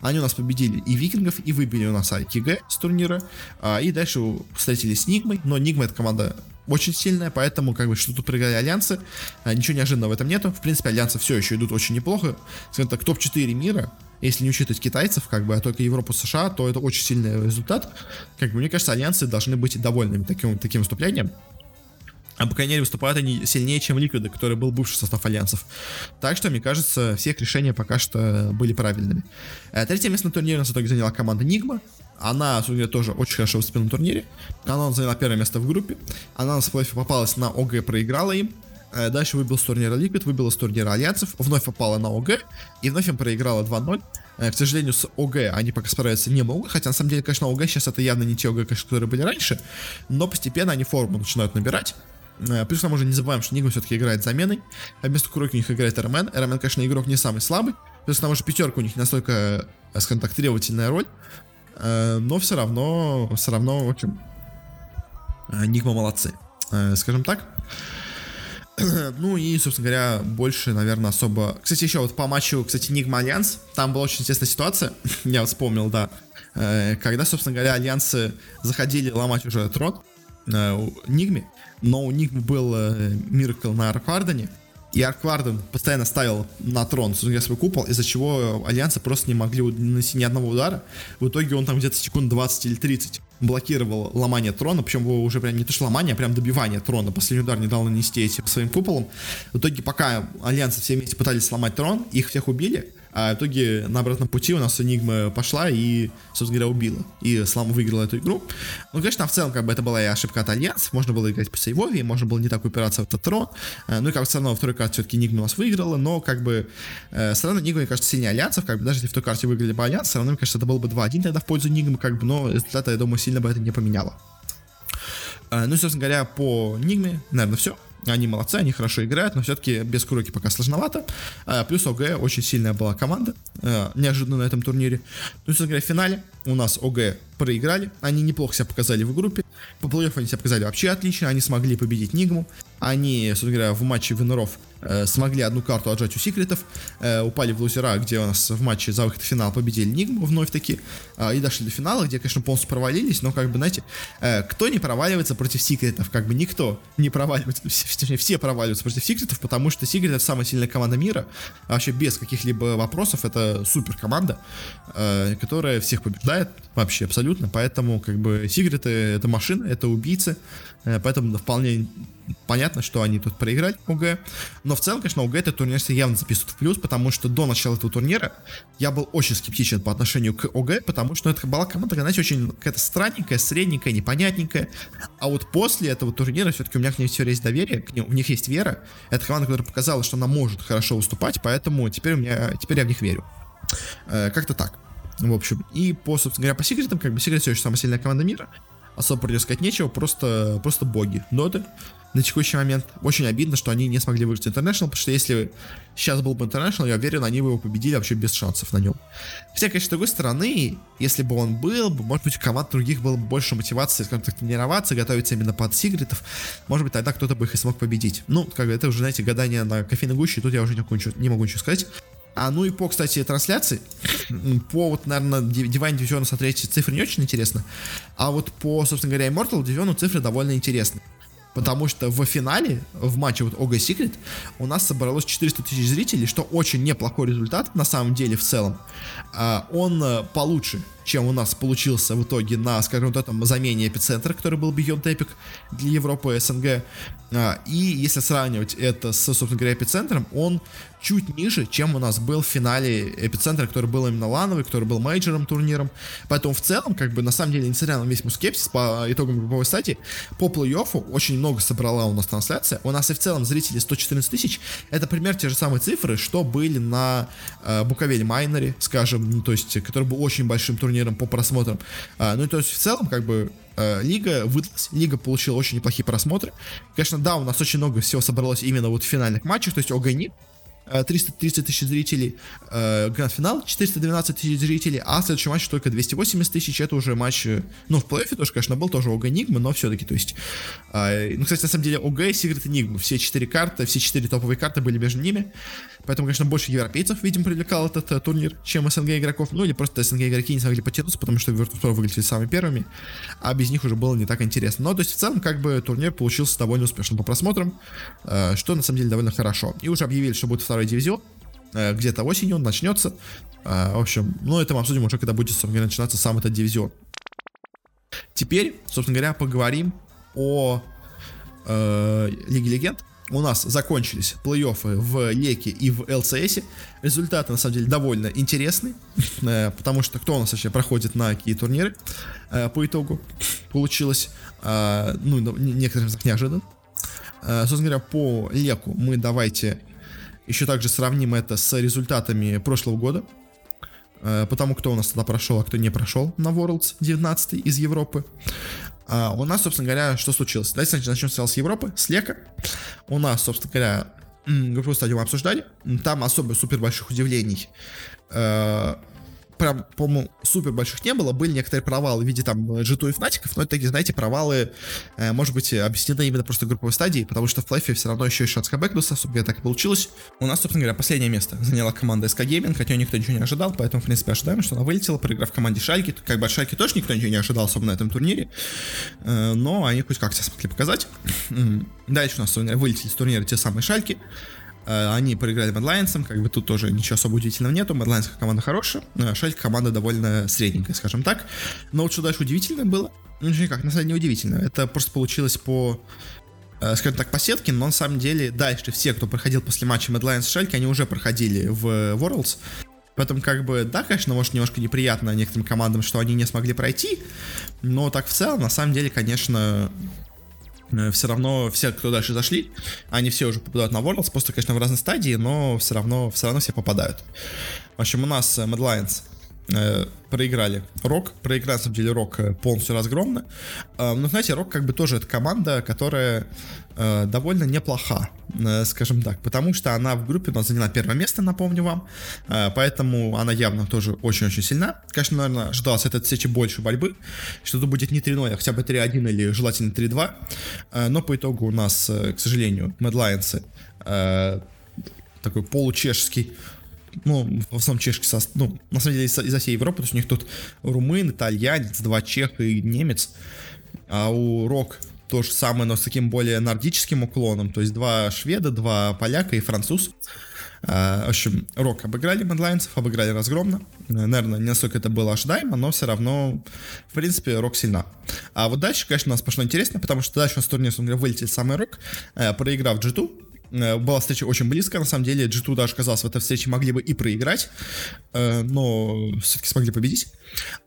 Они у нас победили и викингов, и выбили у нас EG с турнира. А, и дальше встретились с Нигмой. Но Нигма это команда очень сильная, поэтому как бы что тут проиграли альянсы, а, ничего неожиданного в этом нету. В принципе, альянсы все еще идут очень неплохо. Скажем так, топ-4 мира, если не учитывать китайцев, как бы, а только Европу, США, то это очень сильный результат. Как бы, мне кажется, альянсы должны быть довольными таким, таким выступлением. А по крайней мере выступают они сильнее, чем Ликвиды, который был бывший состав альянсов. Так что, мне кажется, все их решения пока что были правильными. Э, третье место на турнире у нас в итоге заняла команда Нигма. Она, собственно тоже очень хорошо выступила на турнире. Она заняла первое место в группе. Она на плей попалась на ОГ, проиграла им. Э, дальше выбил с турнира Liquid, выбила с турнира Альянсов, вновь попала на ОГ и вновь им проиграла 2-0. Э, к сожалению, с ОГ они пока справиться не могут, хотя на самом деле, конечно, ОГ сейчас это явно не те ОГ, которые были раньше, но постепенно они форму начинают набирать. Э, плюс нам уже не забываем, что Нигма все-таки играет заменой. А вместо Куроки у них играет rmN. rmN, конечно, игрок не самый слабый. Плюс там уже пятерка у них настолько, скажем так, требовательная роль. Э, но все равно, все равно, в общем, Нигма молодцы. Скажем так. Ну и, собственно говоря, больше, наверное, особо... Кстати, еще вот по матчу, кстати, Нигма Альянс, там была очень интересная ситуация, я вот вспомнил, да, когда, собственно говоря, Альянсы заходили ломать уже трон Нигме, но у них был э, Миракл на Арквардене, и Аркварден постоянно ставил на трон свой купол, из-за чего Альянсы просто не могли нанести ни одного удара. В итоге он там где-то секунд 20 или 30 блокировал ломание трона, причем его уже прям не то что ломание, а прям добивание трона. Последний удар не дал нанести этим своим куполом. В итоге, пока Альянсы все вместе пытались сломать трон, их всех убили, а в итоге на обратном пути у нас Энигма пошла и, собственно говоря, убила. И Слама выиграла эту игру. Ну, конечно, в целом, как бы это была и ошибка от Альянс. Можно было играть посейвовее, можно было не так упираться в этот трон. Э, ну и как бы все равно второй карте все-таки Нигма у нас выиграла, но как бы э, все равно Нигма, мне кажется, сильнее Альянсов. Как бы даже если в той карте выиграли бы Альянс, все равно, мне кажется, это было бы 2-1 тогда в пользу Нигмы, как бы, но результата, я думаю, сильно бы это не поменяло. Э, ну собственно говоря, по Нигме, наверное, все. Они молодцы, они хорошо играют, но все-таки без Куроки пока сложновато. А, плюс OG очень сильная была команда, а, неожиданно на этом турнире. Ну, собственно говоря, в финале у нас ОГ проиграли, они неплохо себя показали в группе. По плей они себя показали вообще отлично, они смогли победить Нигму. Они, собственно говоря, в матче Венеров смогли одну карту отжать у секретов, э, упали в лузера, где у нас в матче за выход в финал победили Нигму вновь таки, э, и дошли до финала, где, конечно, полностью провалились, но, как бы, знаете, э, кто не проваливается против секретов? Как бы никто не проваливается, точнее, все проваливаются против секретов, потому что секретов самая сильная команда мира, а вообще без каких-либо вопросов, это супер команда, э, которая всех побеждает, вообще абсолютно, поэтому, как бы, секреты это машина, это убийцы, э, поэтому вполне понятно, что они тут проиграли ОГ. Но в целом, конечно, ОГ этот турнир явно записывают в плюс, потому что до начала этого турнира я был очень скептичен по отношению к ОГ, потому что это была команда, знаете, очень какая-то странненькая, средненькая, непонятненькая. А вот после этого турнира все-таки у меня к ним все есть доверие, к ним, у них есть вера. Это команда, которая показала, что она может хорошо выступать, поэтому теперь у меня, теперь я в них верю. Э, как-то так. В общем, и по, собственно говоря, по секретам, как бы секрет все еще самая сильная команда мира особо против сказать нечего, просто, просто боги доты. На текущий момент. Очень обидно, что они не смогли выиграть International, потому что если сейчас был бы International, я уверен, они бы его победили вообще без шансов на нем. Хотя, конечно, с другой стороны, если бы он был, может быть, у команд других было бы больше мотивации, скажем так, тренироваться, готовиться именно под Сигритов, может быть, тогда кто-то бы их и смог победить. Ну, как бы это уже, знаете, гадание на кофейной гуще, тут я уже не могу ничего, сказать. А ну и по, кстати, трансляции, по вот, наверное, Divine Division смотреть цифры не очень интересно, а вот по, собственно говоря, Immortal Division цифры довольно интересны. Потому что в финале, в матче вот OG Secret, у нас собралось 400 тысяч зрителей, что очень неплохой результат на самом деле в целом. А, он э, получше, чем у нас получился в итоге на, скажем, вот этом замене эпицентра, который был Beyond Epic для Европы и СНГ. А, и если сравнивать это с, собственно говоря, эпицентром, он чуть ниже, чем у нас был в финале эпицентра, который был именно лановый, который был мейджором турниром. Поэтому в целом, как бы, на самом деле, несмотря на весь мой скепсис по итогам групповой стадии, по плей-оффу очень много собрала у нас трансляция. У нас и в целом зрители 114 тысяч. Это пример те же самые цифры, что были на э, Буковель Майнере, скажем, ну, то есть, который был очень большим турниром по просмотрам. А, ну, то есть, в целом, как бы, э, лига выдалась, лига получила очень неплохие просмотры. Конечно, да, у нас очень много всего собралось именно вот в финальных матчах, то есть Огани 330 э, тысяч зрителей, э, гранд-финал 412 тысяч зрителей, а следующий матч только 280 тысяч, это уже матч, э, ну, в плей-оффе тоже, конечно, был тоже ОГ Нигмы, но все-таки, то есть, э, ну, кстати, на самом деле, ОГ и Сигрет Нигмы, все четыре карты, все четыре топовые карты были между ними, поэтому, конечно, больше европейцев, видимо, привлекал этот э, турнир, чем СНГ игроков, ну, или просто СНГ игроки не смогли потянуться, потому что Virtus.pro выглядели самыми первыми, а без них уже было не так интересно, но, то есть, в целом, как бы, турнир получился довольно успешным по просмотрам, э, что, на самом деле, довольно хорошо, и уже объявили, что будет второй дивизион, Э, где-то осенью он начнется. Э, в общем, ну это мы обсудим уже, когда будет, собственно начинаться сам этот дивизион. Теперь, собственно говоря, поговорим о э, Лиге Легенд. У нас закончились плей-оффы в Леке и в ЛЦС. Результаты, на самом деле, довольно интересные, э, потому что кто у нас вообще проходит на какие турниры э, по итогу получилось, э, ну, некоторым неожиданно. Собственно говоря, по Леку мы давайте еще также сравним это с результатами прошлого года. Потому кто у нас тогда прошел, а кто не прошел на Worlds 19 из Европы. А у нас, собственно говоря, что случилось? Давайте начнем сначала с Европы, с Лека. У нас, собственно говоря, группу стадию мы обсуждали. Там особо супер больших удивлений э, прям, по-моему, супер больших не было. Были некоторые провалы в виде там G2 и Фнатиков, но это такие, знаете, провалы, э, может быть, объяснены именно просто групповой стадии, потому что в плейфе все равно еще и шанс кабэкнуться, собственно, так и получилось. У нас, собственно говоря, последнее место заняла команда SK Gaming, хотя никто ничего не ожидал, поэтому, в принципе, ожидаем, что она вылетела, проиграв команде Шальки. Как бы от Шальки тоже никто ничего не ожидал, особенно на этом турнире, э, но они хоть как-то смогли показать. Дальше у нас вылетели с турнира те самые Шальки. Э, они проиграли Mad Lions'ам, как бы тут тоже ничего особо удивительного нету. Mad Lions команда хорошая, э, Schalke команда довольно средненькая, скажем так. Но вот что дальше удивительно было, ну никак, на самом деле не удивительно. Это просто получилось по э, скажем так, по сетке, но на самом деле дальше все, кто проходил после матча Mad Lions Schalke, они уже проходили в Worlds. Поэтому, как бы, да, конечно, может, немножко неприятно некоторым командам, что они не смогли пройти, но так в целом, на самом деле, конечно, все равно все, кто дальше зашли, они все уже попадают на Worlds, просто, конечно, в разной стадии, но все равно, все равно все попадают. В общем, у нас Mad Lions э, проиграли Рок, проиграли, на самом деле, Рок э, полностью разгромно. Э, но, знаете, Рок как бы тоже это команда, которая довольно неплоха, скажем так, потому что она в группе у нас заняла первое место, напомню вам, поэтому она явно тоже очень-очень сильна. Конечно, наверное, ожидалось от этой встречи больше борьбы, что это будет не 3-0, а хотя бы 3-1 или желательно 3-2, э, но по итогу у нас, к сожалению, Mad Lions такой получешский ну, в основном чешки, со, ну, на самом деле из, из всей Европы, то есть у них тут румын, итальянец, два чеха и немец, а у Рок то же самое, но с таким более нордическим уклоном, то есть два шведа, два поляка и француз. А, в общем, Рок обыграли Медлайнцев, обыграли разгромно. Наверное, не настолько это было ожидаемо, но все равно, в принципе, Рок сильна. А вот дальше, конечно, у нас пошло интересно, потому что дальше у нас турнир, вылетел самый Рок, э, проиграв G2, Э, была встреча очень близко, на самом деле. G2 даже казалось, в этой встрече могли бы и проиграть, э, но все-таки смогли победить.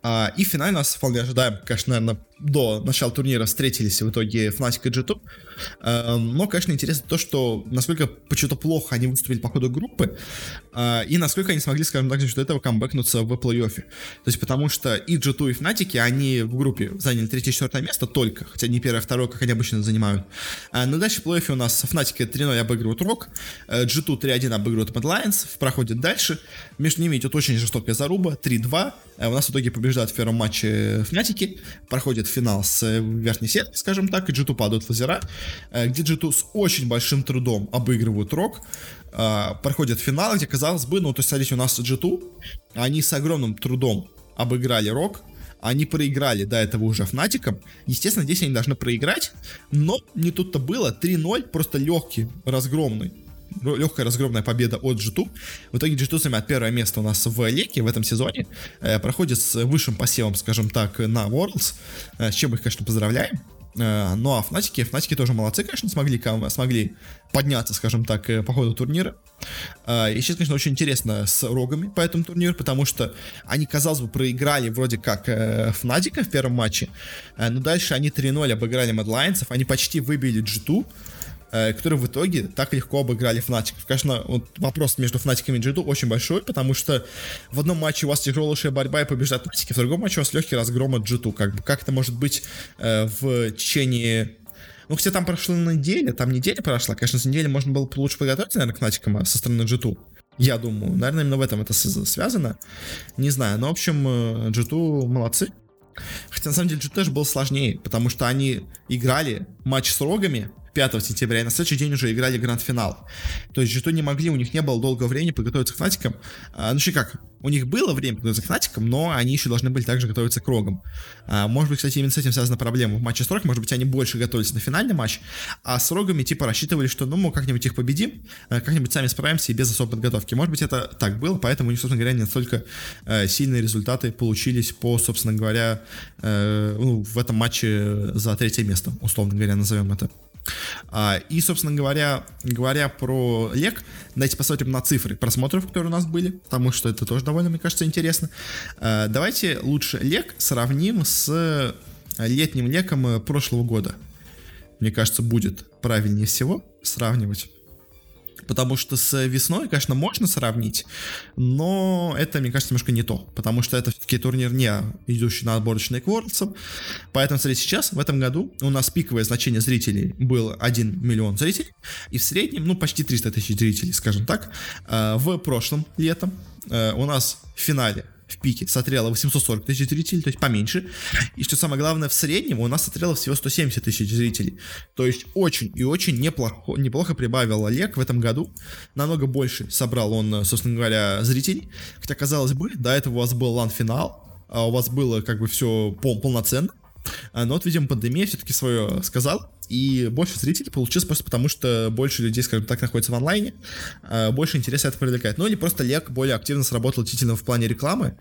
А, и в финале нас вполне ожидаем, конечно, наверное, до начала турнира встретились в итоге Fnatic и G2. Эм, но, конечно, интересно то, что насколько почему-то плохо они выступили по ходу группы, э, и насколько они смогли, скажем так, за этого камбэкнуться в плей-оффе. То есть потому что и G2, и Fnatic, они в группе заняли третье-четвертое место только, хотя не первое, второе, как они обычно занимают. Э, но дальше в плей-оффе у нас Fnatic 3-0 обыгрывают Рок, G2 3-1 обыгрывают Mad Lions, проходит дальше. Между ними идет очень жестокая заруба, 3-2. У нас в итоге побеждают в первом матче Fnatic, проходит финал с э, верхней сетки, скажем так, и G2 падают в озера, э, где G2 с очень большим трудом обыгрывают Рок, э, проходят финал, где, казалось бы, ну, то есть, смотрите, у нас G2, они с огромным трудом обыграли Рок, они проиграли до этого уже Фнатиком. Естественно, здесь они должны проиграть, но не тут-то было. 3-0, просто легкий, разгромный легкая разгромная победа от G2. В итоге G2 занимает первое место у нас в Леке в этом сезоне. Э, проходит с высшим посевом, скажем так, на Worlds, э, с чем их, конечно, поздравляем. Э, ну а Фнатики, Фнатики тоже молодцы, конечно, смогли, смогли подняться, скажем так, по ходу турнира. И сейчас, конечно, очень интересно с рогами по этому турниру, потому что они, казалось бы, проиграли вроде как Фнатика в первом матче, но дальше они 3-0 обыграли Lions, они почти выбили G2, Э, которые в итоге так легко обыграли Фнатиков. Конечно, вот вопрос между Фнатиками и Джиду очень большой, потому что в одном матче у вас тяжелейшая борьба и побеждают Фнатики, в другом матче у вас легкий разгром от Джиту. Как, бы, как это может быть э, в течение ну, хотя там прошла неделя, там неделя прошла. Конечно, с недели можно было лучше подготовиться, наверное, к Фнатикам а со стороны G2. Я думаю. Наверное, именно в этом это связано. Не знаю. Но, в общем, G2 э, молодцы. Хотя, на самом деле, G2 тоже был сложнее, потому что они играли матч с рогами, 5 сентября, и на следующий день уже играли гранд-финал. То есть что не могли, у них не было долгого времени подготовиться к Фнатикам. А, ну, что как, у них было время подготовиться к Фнатикам, но они еще должны были также готовиться к Рогам. А, может быть, кстати, именно с этим связана проблема в матче с Рог, может быть, они больше готовились на финальный матч, а с Рогами, типа, рассчитывали, что, ну, мы как-нибудь их победим, а, как-нибудь сами справимся и без особой подготовки. Может быть, это так было, поэтому у них, собственно говоря, не настолько э, сильные результаты получились по, собственно говоря, э, ну, в этом матче за третье место, условно говоря, назовем это. А, и, собственно говоря, говоря про лек, давайте посмотрим на цифры просмотров, которые у нас были, потому что это тоже довольно, мне кажется, интересно. А, давайте лучше лек сравним с летним леком прошлого года. Мне кажется, будет правильнее всего сравнивать. Потому что с весной, конечно, можно сравнить, но это, мне кажется, немножко не то. Потому что это все-таки турнир не идущий на отборочные к. Поэтому, смотрите, сейчас, в этом году, у нас пиковое значение зрителей было 1 миллион зрителей. И в среднем, ну, почти 300 тысяч зрителей, скажем так. А, в прошлом летом э, у нас в финале в пике смотрело 840 тысяч зрителей, то есть поменьше. И что самое главное, в среднем у нас смотрело всего 170 тысяч зрителей. То есть очень и очень неплохо, неплохо прибавил Олег в этом году. Намного больше собрал он, собственно говоря, зрителей. Хотя, казалось бы, до этого у вас был лан-финал, а у вас было как бы все пол полноценно. А, но вот, видимо, пандемия все-таки свое сказала и больше зрителей получилось просто потому, что больше людей, скажем так, находится в онлайне, а, больше интереса это привлекает. Ну или просто Лек более активно сработал действительно в плане рекламы,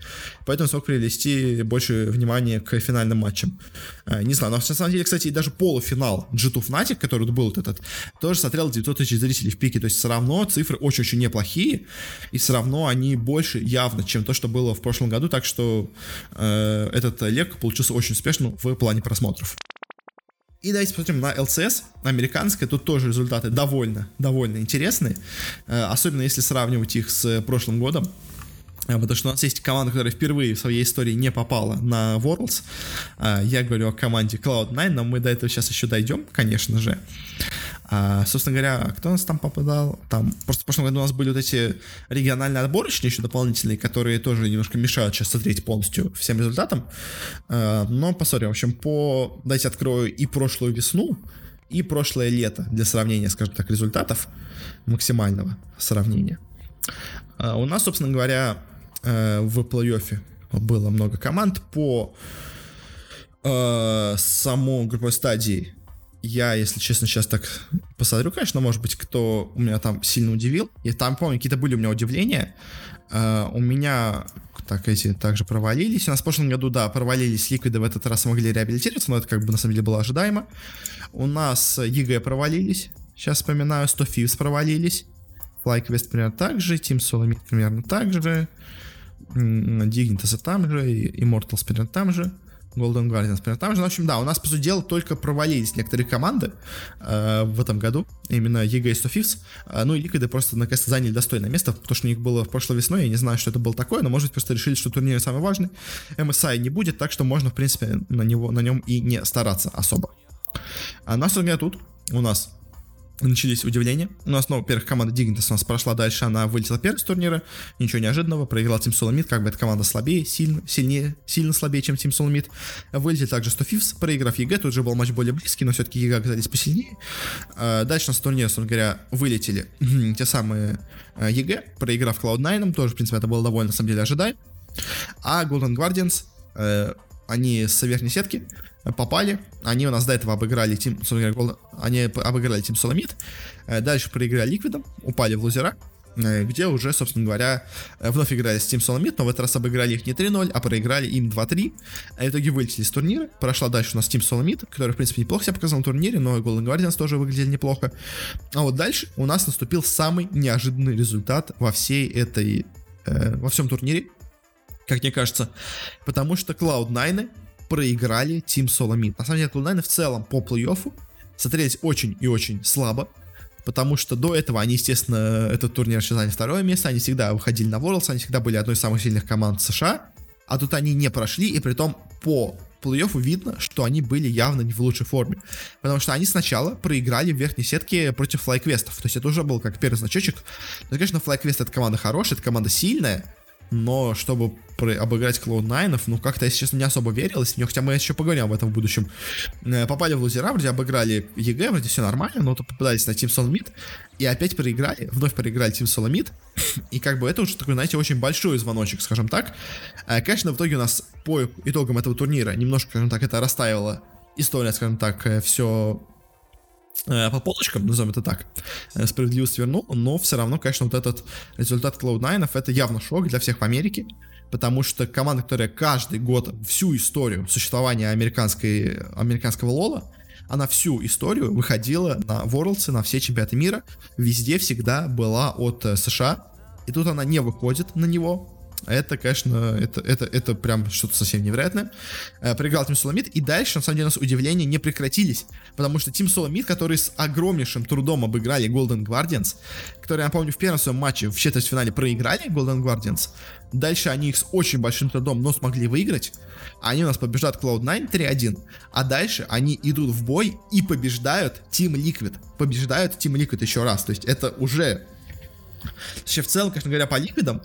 поэтому смог привлести больше внимания к финальным матчам. А, не знаю, но на самом деле, кстати, даже полуфинал G2 Fnatic, который был вот этот, тоже смотрел 900 тысяч зрителей в пике, то есть все равно цифры очень-очень неплохие, и все равно они больше явно, чем то, что было в прошлом году, так что э, этот Лек получился очень успешным в плане просмотров. И давайте посмотрим на LCS, американская, тут тоже результаты довольно, довольно интересные, э, особенно если сравнивать их с прошлым годом. Э, потому что у нас есть команда, которая впервые в своей истории не попала на Worlds. Э, я говорю о команде Cloud9, но мы до этого сейчас еще дойдем, конечно же. А, собственно говоря, кто у нас там попадал? Там просто в прошлом году у нас были вот эти региональные отборочные еще дополнительные, которые тоже немножко мешают сейчас смотреть полностью всем результатам. А, но посмотрим. В общем, по... Дайте открою и прошлую весну, и прошлое лето для сравнения, скажем так, результатов максимального сравнения. А, у нас, собственно говоря, э, в плей-оффе было много команд по э, самой групповой стадии я, если честно, сейчас так посмотрю, конечно, может быть, кто у меня там сильно удивил. И там, помню, какие-то были у меня удивления. Uh, у меня так эти также провалились. У нас в прошлом году, да, провалились ликвиды, в этот раз смогли реабилитироваться, но это как бы на самом деле было ожидаемо. У нас EG провалились. Сейчас вспоминаю, 100 Thieves провалились. FlyQuest примерно так же, Team Solomid примерно так же. Dignitas там же, Immortals примерно там же. Golden Guardians, например. Там же, в общем, да, у нас, по сути дела, только провалились некоторые команды э, в этом году, именно EG и 100 Thieves. Э, ну и Ликвиды просто наконец-то заняли достойное место, потому что у них было в прошлой весной, я не знаю, что это было такое, но, может быть, просто решили, что турнир самый важный. MSI не будет, так что можно, в принципе, на, него, на нем и не стараться особо. А нас тут у нас начались удивления. У нас, ну, во-первых, команда Dignitas у нас прошла дальше, она вылетела первой с турнира, ничего неожиданного, проиграла Team Solomid, как бы эта команда слабее, сильно, сильнее, сильно слабее, чем Team Solomid. Вылетели также 100 Thieves, проиграв EG, тут же был матч более близкий, но все-таки EG оказались посильнее. А, дальше с турнира, собственно говоря, вылетели те самые а, EG, проиграв Cloud9, тоже, в принципе, это было довольно, на самом деле, ожидаем. А Golden Guardians, э, они с верхней сетки, попали. Они у нас до этого обыграли Тим, они обыграли Тим Соломит. Э, дальше проиграли Ликвидом, упали в лузера, э, где уже, собственно говоря, э, вновь играли с Team Solomid, но в этот раз обыграли их не 3-0, а проиграли им 2-3. А в итоге вылетели с турнира. Прошла дальше у нас Team Solomid, который, в принципе, неплохо себя показал на турнире, но Golden Guardians тоже выглядели неплохо. А вот дальше у нас наступил самый неожиданный результат во всей этой, во всем турнире, как мне кажется, потому что Cloud9 проиграли Team Solomid. На самом деле, Cloud9 в целом по плей-оффу смотрелись очень и очень слабо, потому что до этого они, естественно, этот турнир заняли второе место, они всегда выходили на Worlds, они всегда были одной из самых сильных команд США, а тут они не прошли, и при том по плей-оффу видно, что они были явно не в лучшей форме. Потому что они сначала проиграли в верхней сетке против флайквестов. То есть это уже был как первый значочек. Но, конечно, FlyQuest это команда хорошая, это команда сильная, но чтобы обыграть Cloud9, ну как-то, если честно, не особо верилось в нее, хотя мы еще поговорим об этом в будущем. Э, попали в лузера, вроде обыграли EG, вроде все нормально, но то попадались на Team SoloMid, и опять проиграли, вновь проиграли Team SoloMid, и как бы это уже такой, знаете, очень большой звоночек, скажем так. Э, конечно, в итоге у нас по итогам этого турнира немножко, скажем так, это расставило история, скажем так, э, все по полочкам, назовем это так, э, справедливость вернул, но все равно, конечно, вот этот результат Cloud9 это явно шок для всех в Америке, потому что команда, которая каждый год всю историю существования американской, американского лола, она всю историю выходила на Worlds, на все чемпионаты мира, везде всегда была от э, США, и тут она не выходит на него, это, конечно, это, это, это прям что-то совсем невероятное. Э, проиграл Тим Соломид, и дальше, на самом деле, у нас удивления не прекратились, потому что Тим Соломид, который с огромнейшим трудом обыграли Golden Guardians, которые, я помню, в первом своем матче в четвертьфинале проиграли Golden Guardians, дальше они их с очень большим трудом, но смогли выиграть, они у нас побеждают Cloud9 3-1, а дальше они идут в бой и побеждают Team Liquid, побеждают Team Liquid еще раз, то есть это уже Вообще, в целом, конечно говоря, по ликвидам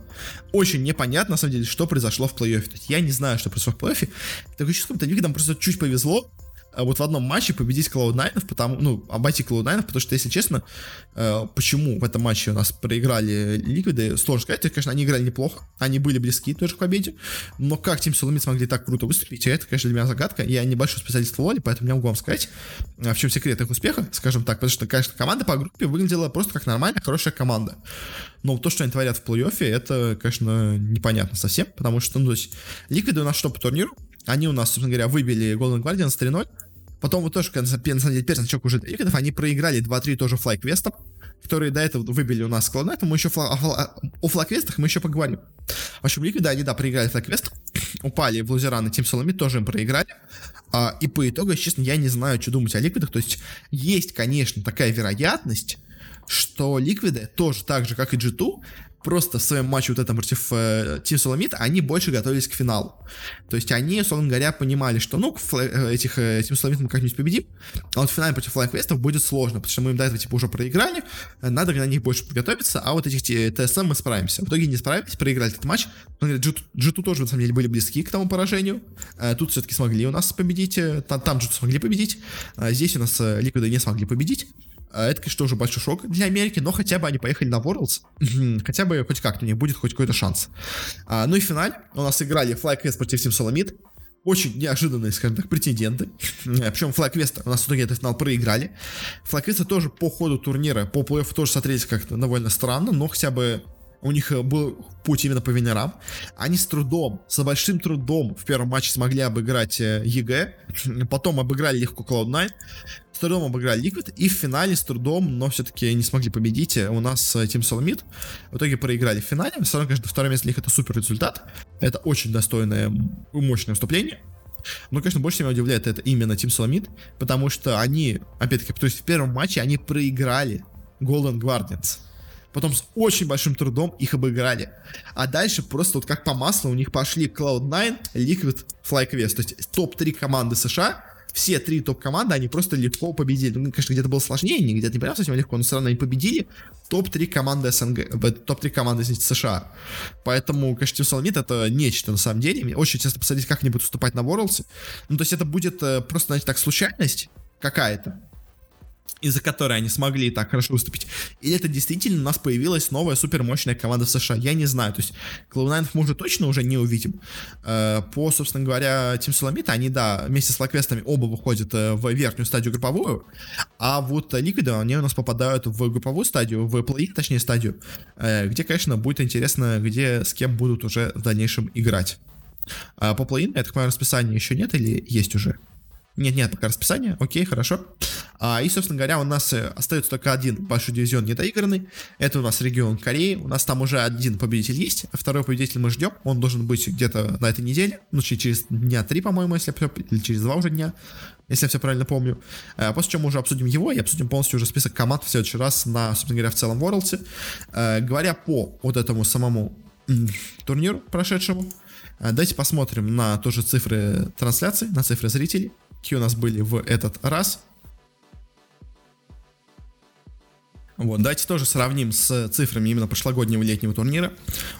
очень непонятно, на самом деле, что произошло в плей-оффе. То есть я не знаю, что произошло в плей-оффе. Такое чувство, что ликвидам просто чуть повезло, вот в одном матче победить Cloud9, потому, ну, обойти Cloud9, потому что, если честно, э, почему в этом матче у нас проиграли Ликвиды, сложно сказать, то, конечно, они играли неплохо, они были близки тоже к победе, но как Тим Соломит смогли так круто выступить, это, конечно, для меня загадка, я небольшой специалист в воле, поэтому не могу вам сказать, э, в чем секрет их успеха, скажем так, потому что, конечно, команда по группе выглядела просто как нормальная, хорошая команда. Но то, что они творят в плей-оффе, это, конечно, непонятно совсем, потому что, ну, то есть, Ликвиды у нас что по турниру? Они у нас, собственно говоря, выбили Golden Guardians 3-0, Потом вот тоже, на самом деле, первый значок уже Дригонов, они проиграли 2-3 тоже флайквестом, которые до этого выбили у нас склон. Мы еще фла- о, о флайквестах мы еще поговорим. В общем, Ликвиды, они, да, проиграли флайквест, упали в лузера на Тим Соломи, тоже им проиграли. А, и по итогу, честно, я не знаю, что думать о Ликвидах. То есть, есть, конечно, такая вероятность, что Ликвиды тоже так же, как и G2, просто в своем матче вот этом против э, Team Solomid они больше готовились к финалу. То есть они, условно говоря, понимали, что ну, флэ, этих э, Team Solomid мы как-нибудь победим, а вот в финале против FlyQuest будет сложно, потому что мы им до этого типа уже проиграли, э, надо на них больше подготовиться, а вот этих TSM мы справимся. В итоге не справились, проиграли этот матч. G2, G2 тоже, на самом деле, были близки к тому поражению. Э, тут все-таки смогли у нас победить, э, там, там G2 смогли победить, а здесь у нас э, Liquid не смогли победить. А это, конечно, тоже большой шок для Америки, но хотя бы они поехали на Worlds. хотя бы хоть как-то у них будет хоть какой-то шанс. А, ну и в финале у нас играли FlyQuest против Team Solomid. Очень неожиданные, скажем так, претенденты. Причем FlyQuest у нас в итоге этот финал проиграли. FlyQuest тоже по ходу турнира, по плей тоже смотрелись как-то довольно странно, но хотя бы у них э, был путь именно по винерам. Они с трудом, с большим трудом в первом матче смогли обыграть э, EG, потом обыграли легко Cloud9, с трудом обыграли Liquid, и в финале с трудом, но все-таки не смогли победить э, у нас Team SoloMid. В итоге проиграли в финале. Все равно, конечно, второе место для них это супер результат. Это очень достойное, мощное выступление. Но, конечно, больше меня удивляет это именно Team SoloMid, потому что они, опять-таки, то есть в первом матче они проиграли Golden Guardians. Потом с очень большим трудом их обыграли. А дальше просто вот как по маслу у них пошли Cloud9, Liquid, FlyQuest. То есть топ-3 команды США все три топ-команды, они просто легко победили. Ну, конечно, где-то было сложнее, не где-то не прям совсем легко, но все равно они победили топ-3 команды СНГ, э, топ-3 команды, извините, США. Поэтому, конечно, Team Solomid это нечто на самом деле. Мне очень интересно посмотреть, как они будут выступать на Worlds. Ну, то есть это будет э, просто, знаете, так, случайность какая-то из-за которой они смогли так хорошо выступить, или это действительно у нас появилась новая супермощная команда в США, я не знаю, то есть Cloud9 мы уже точно уже не увидим. Э, по, собственно говоря, Team Solomita, они, да, вместе с Лаквестами оба выходят э, в верхнюю стадию групповую, а вот Liquid, они у нас попадают в групповую стадию, в плей точнее, стадию, э, где, конечно, будет интересно, где с кем будут уже в дальнейшем играть. А по плей я так понимаю, расписания еще нет или есть уже? Нет, нет, пока расписание. Окей, хорошо. А, и, собственно говоря, у нас э, остается только один большой дивизион недоигранный. Это у нас регион Кореи. У нас там уже один победитель есть, а второй победитель мы ждем. Он должен быть где-то на этой неделе. Ну, через дня три, по-моему, если я или через два уже дня если я все правильно помню. А, после чего мы уже обсудим его и обсудим полностью уже список команд в следующий раз на, собственно говоря, в целом Worlds. А, говоря по вот этому самому турниру прошедшему, давайте посмотрим на тоже цифры трансляции, на цифры зрителей какие у нас были в этот раз. Вот, давайте тоже сравним с цифрами именно прошлогоднего летнего турнира.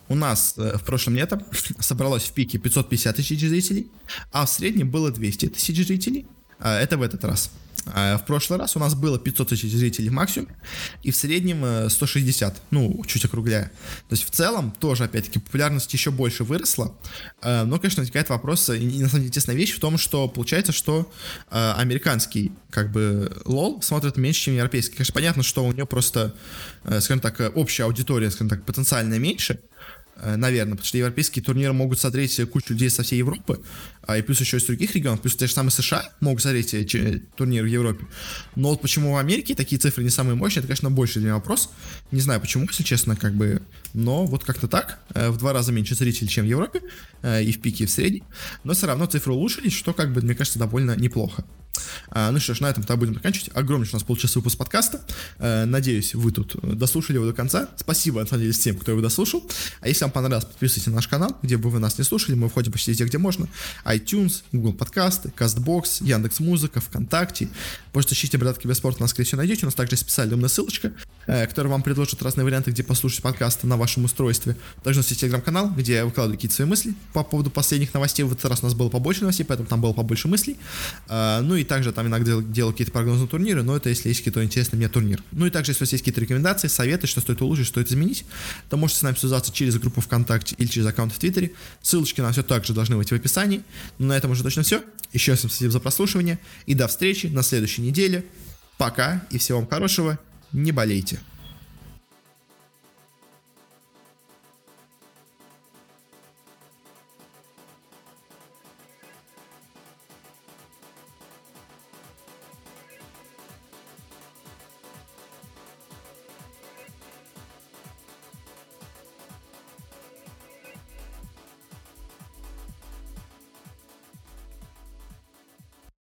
У нас э, в прошлом летом собралось в пике 550 тысяч зрителей, а в среднем было 200 тысяч зрителей. А это в этот раз. А в прошлый раз у нас было 500 тысяч зрителей максимум, и в среднем 160, э, ну, чуть округляя. То есть в целом тоже, опять-таки, популярность еще больше выросла. Э, но, конечно, возникает вопрос, и на самом деле интересная вещь в том, что получается, что э, американский, как бы, лол смотрит меньше, чем европейский. Конечно, понятно, что у него просто, скажем так, общая аудитория, скажем так, потенциально меньше, Э, наверное, потому что европейские турниры могут смотреть кучу людей со всей Европы, а и плюс еще из других регионов, плюс те же самые США могут смотреть турниры в Европе. Но вот почему в Америке такие цифры не самые мощные, это, конечно, больше для меня вопрос. Не знаю почему, если честно, как бы, но вот как-то так, э, в два раза меньше зрителей, чем в Европе, э, и в пике, и в среднем, но все равно цифры улучшились, что, как бы, мне кажется, довольно неплохо. А, ну что ж, на этом тогда будем заканчивать. Огромный у нас получился выпуск подкаста. А, надеюсь, вы тут дослушали его до конца. Спасибо, на самом деле, всем, кто его дослушал. А если вам понравилось, подписывайтесь на наш канал, где бы вы нас не слушали. Мы входим почти везде, где можно. iTunes, Google подкасты, CastBox, Яндекс Музыка, ВКонтакте. Просто ищите «Братки без спорта», нас, скорее всего, найдете. У нас также специальная умная ссылочка, э, которая вам предложит разные варианты, где послушать подкасты на вашем устройстве. Также у нас есть телеграм-канал, где я выкладываю какие-то свои мысли по поводу последних новостей. В этот раз у нас было побольше новостей, поэтому там было побольше мыслей. А, ну и также там иногда делаю какие-то прогнозы на турниры, но это если есть какие-то интересные мне турнир. Ну и также, если у вас есть какие-то рекомендации, советы, что стоит улучшить, что стоит изменить, то можете с нами связаться через группу ВКонтакте или через аккаунт в Твиттере. Ссылочки на все также должны быть в описании. Ну, на этом уже точно все. Еще раз всем спасибо за прослушивание и до встречи на следующей неделе. Пока и всего вам хорошего. Не болейте.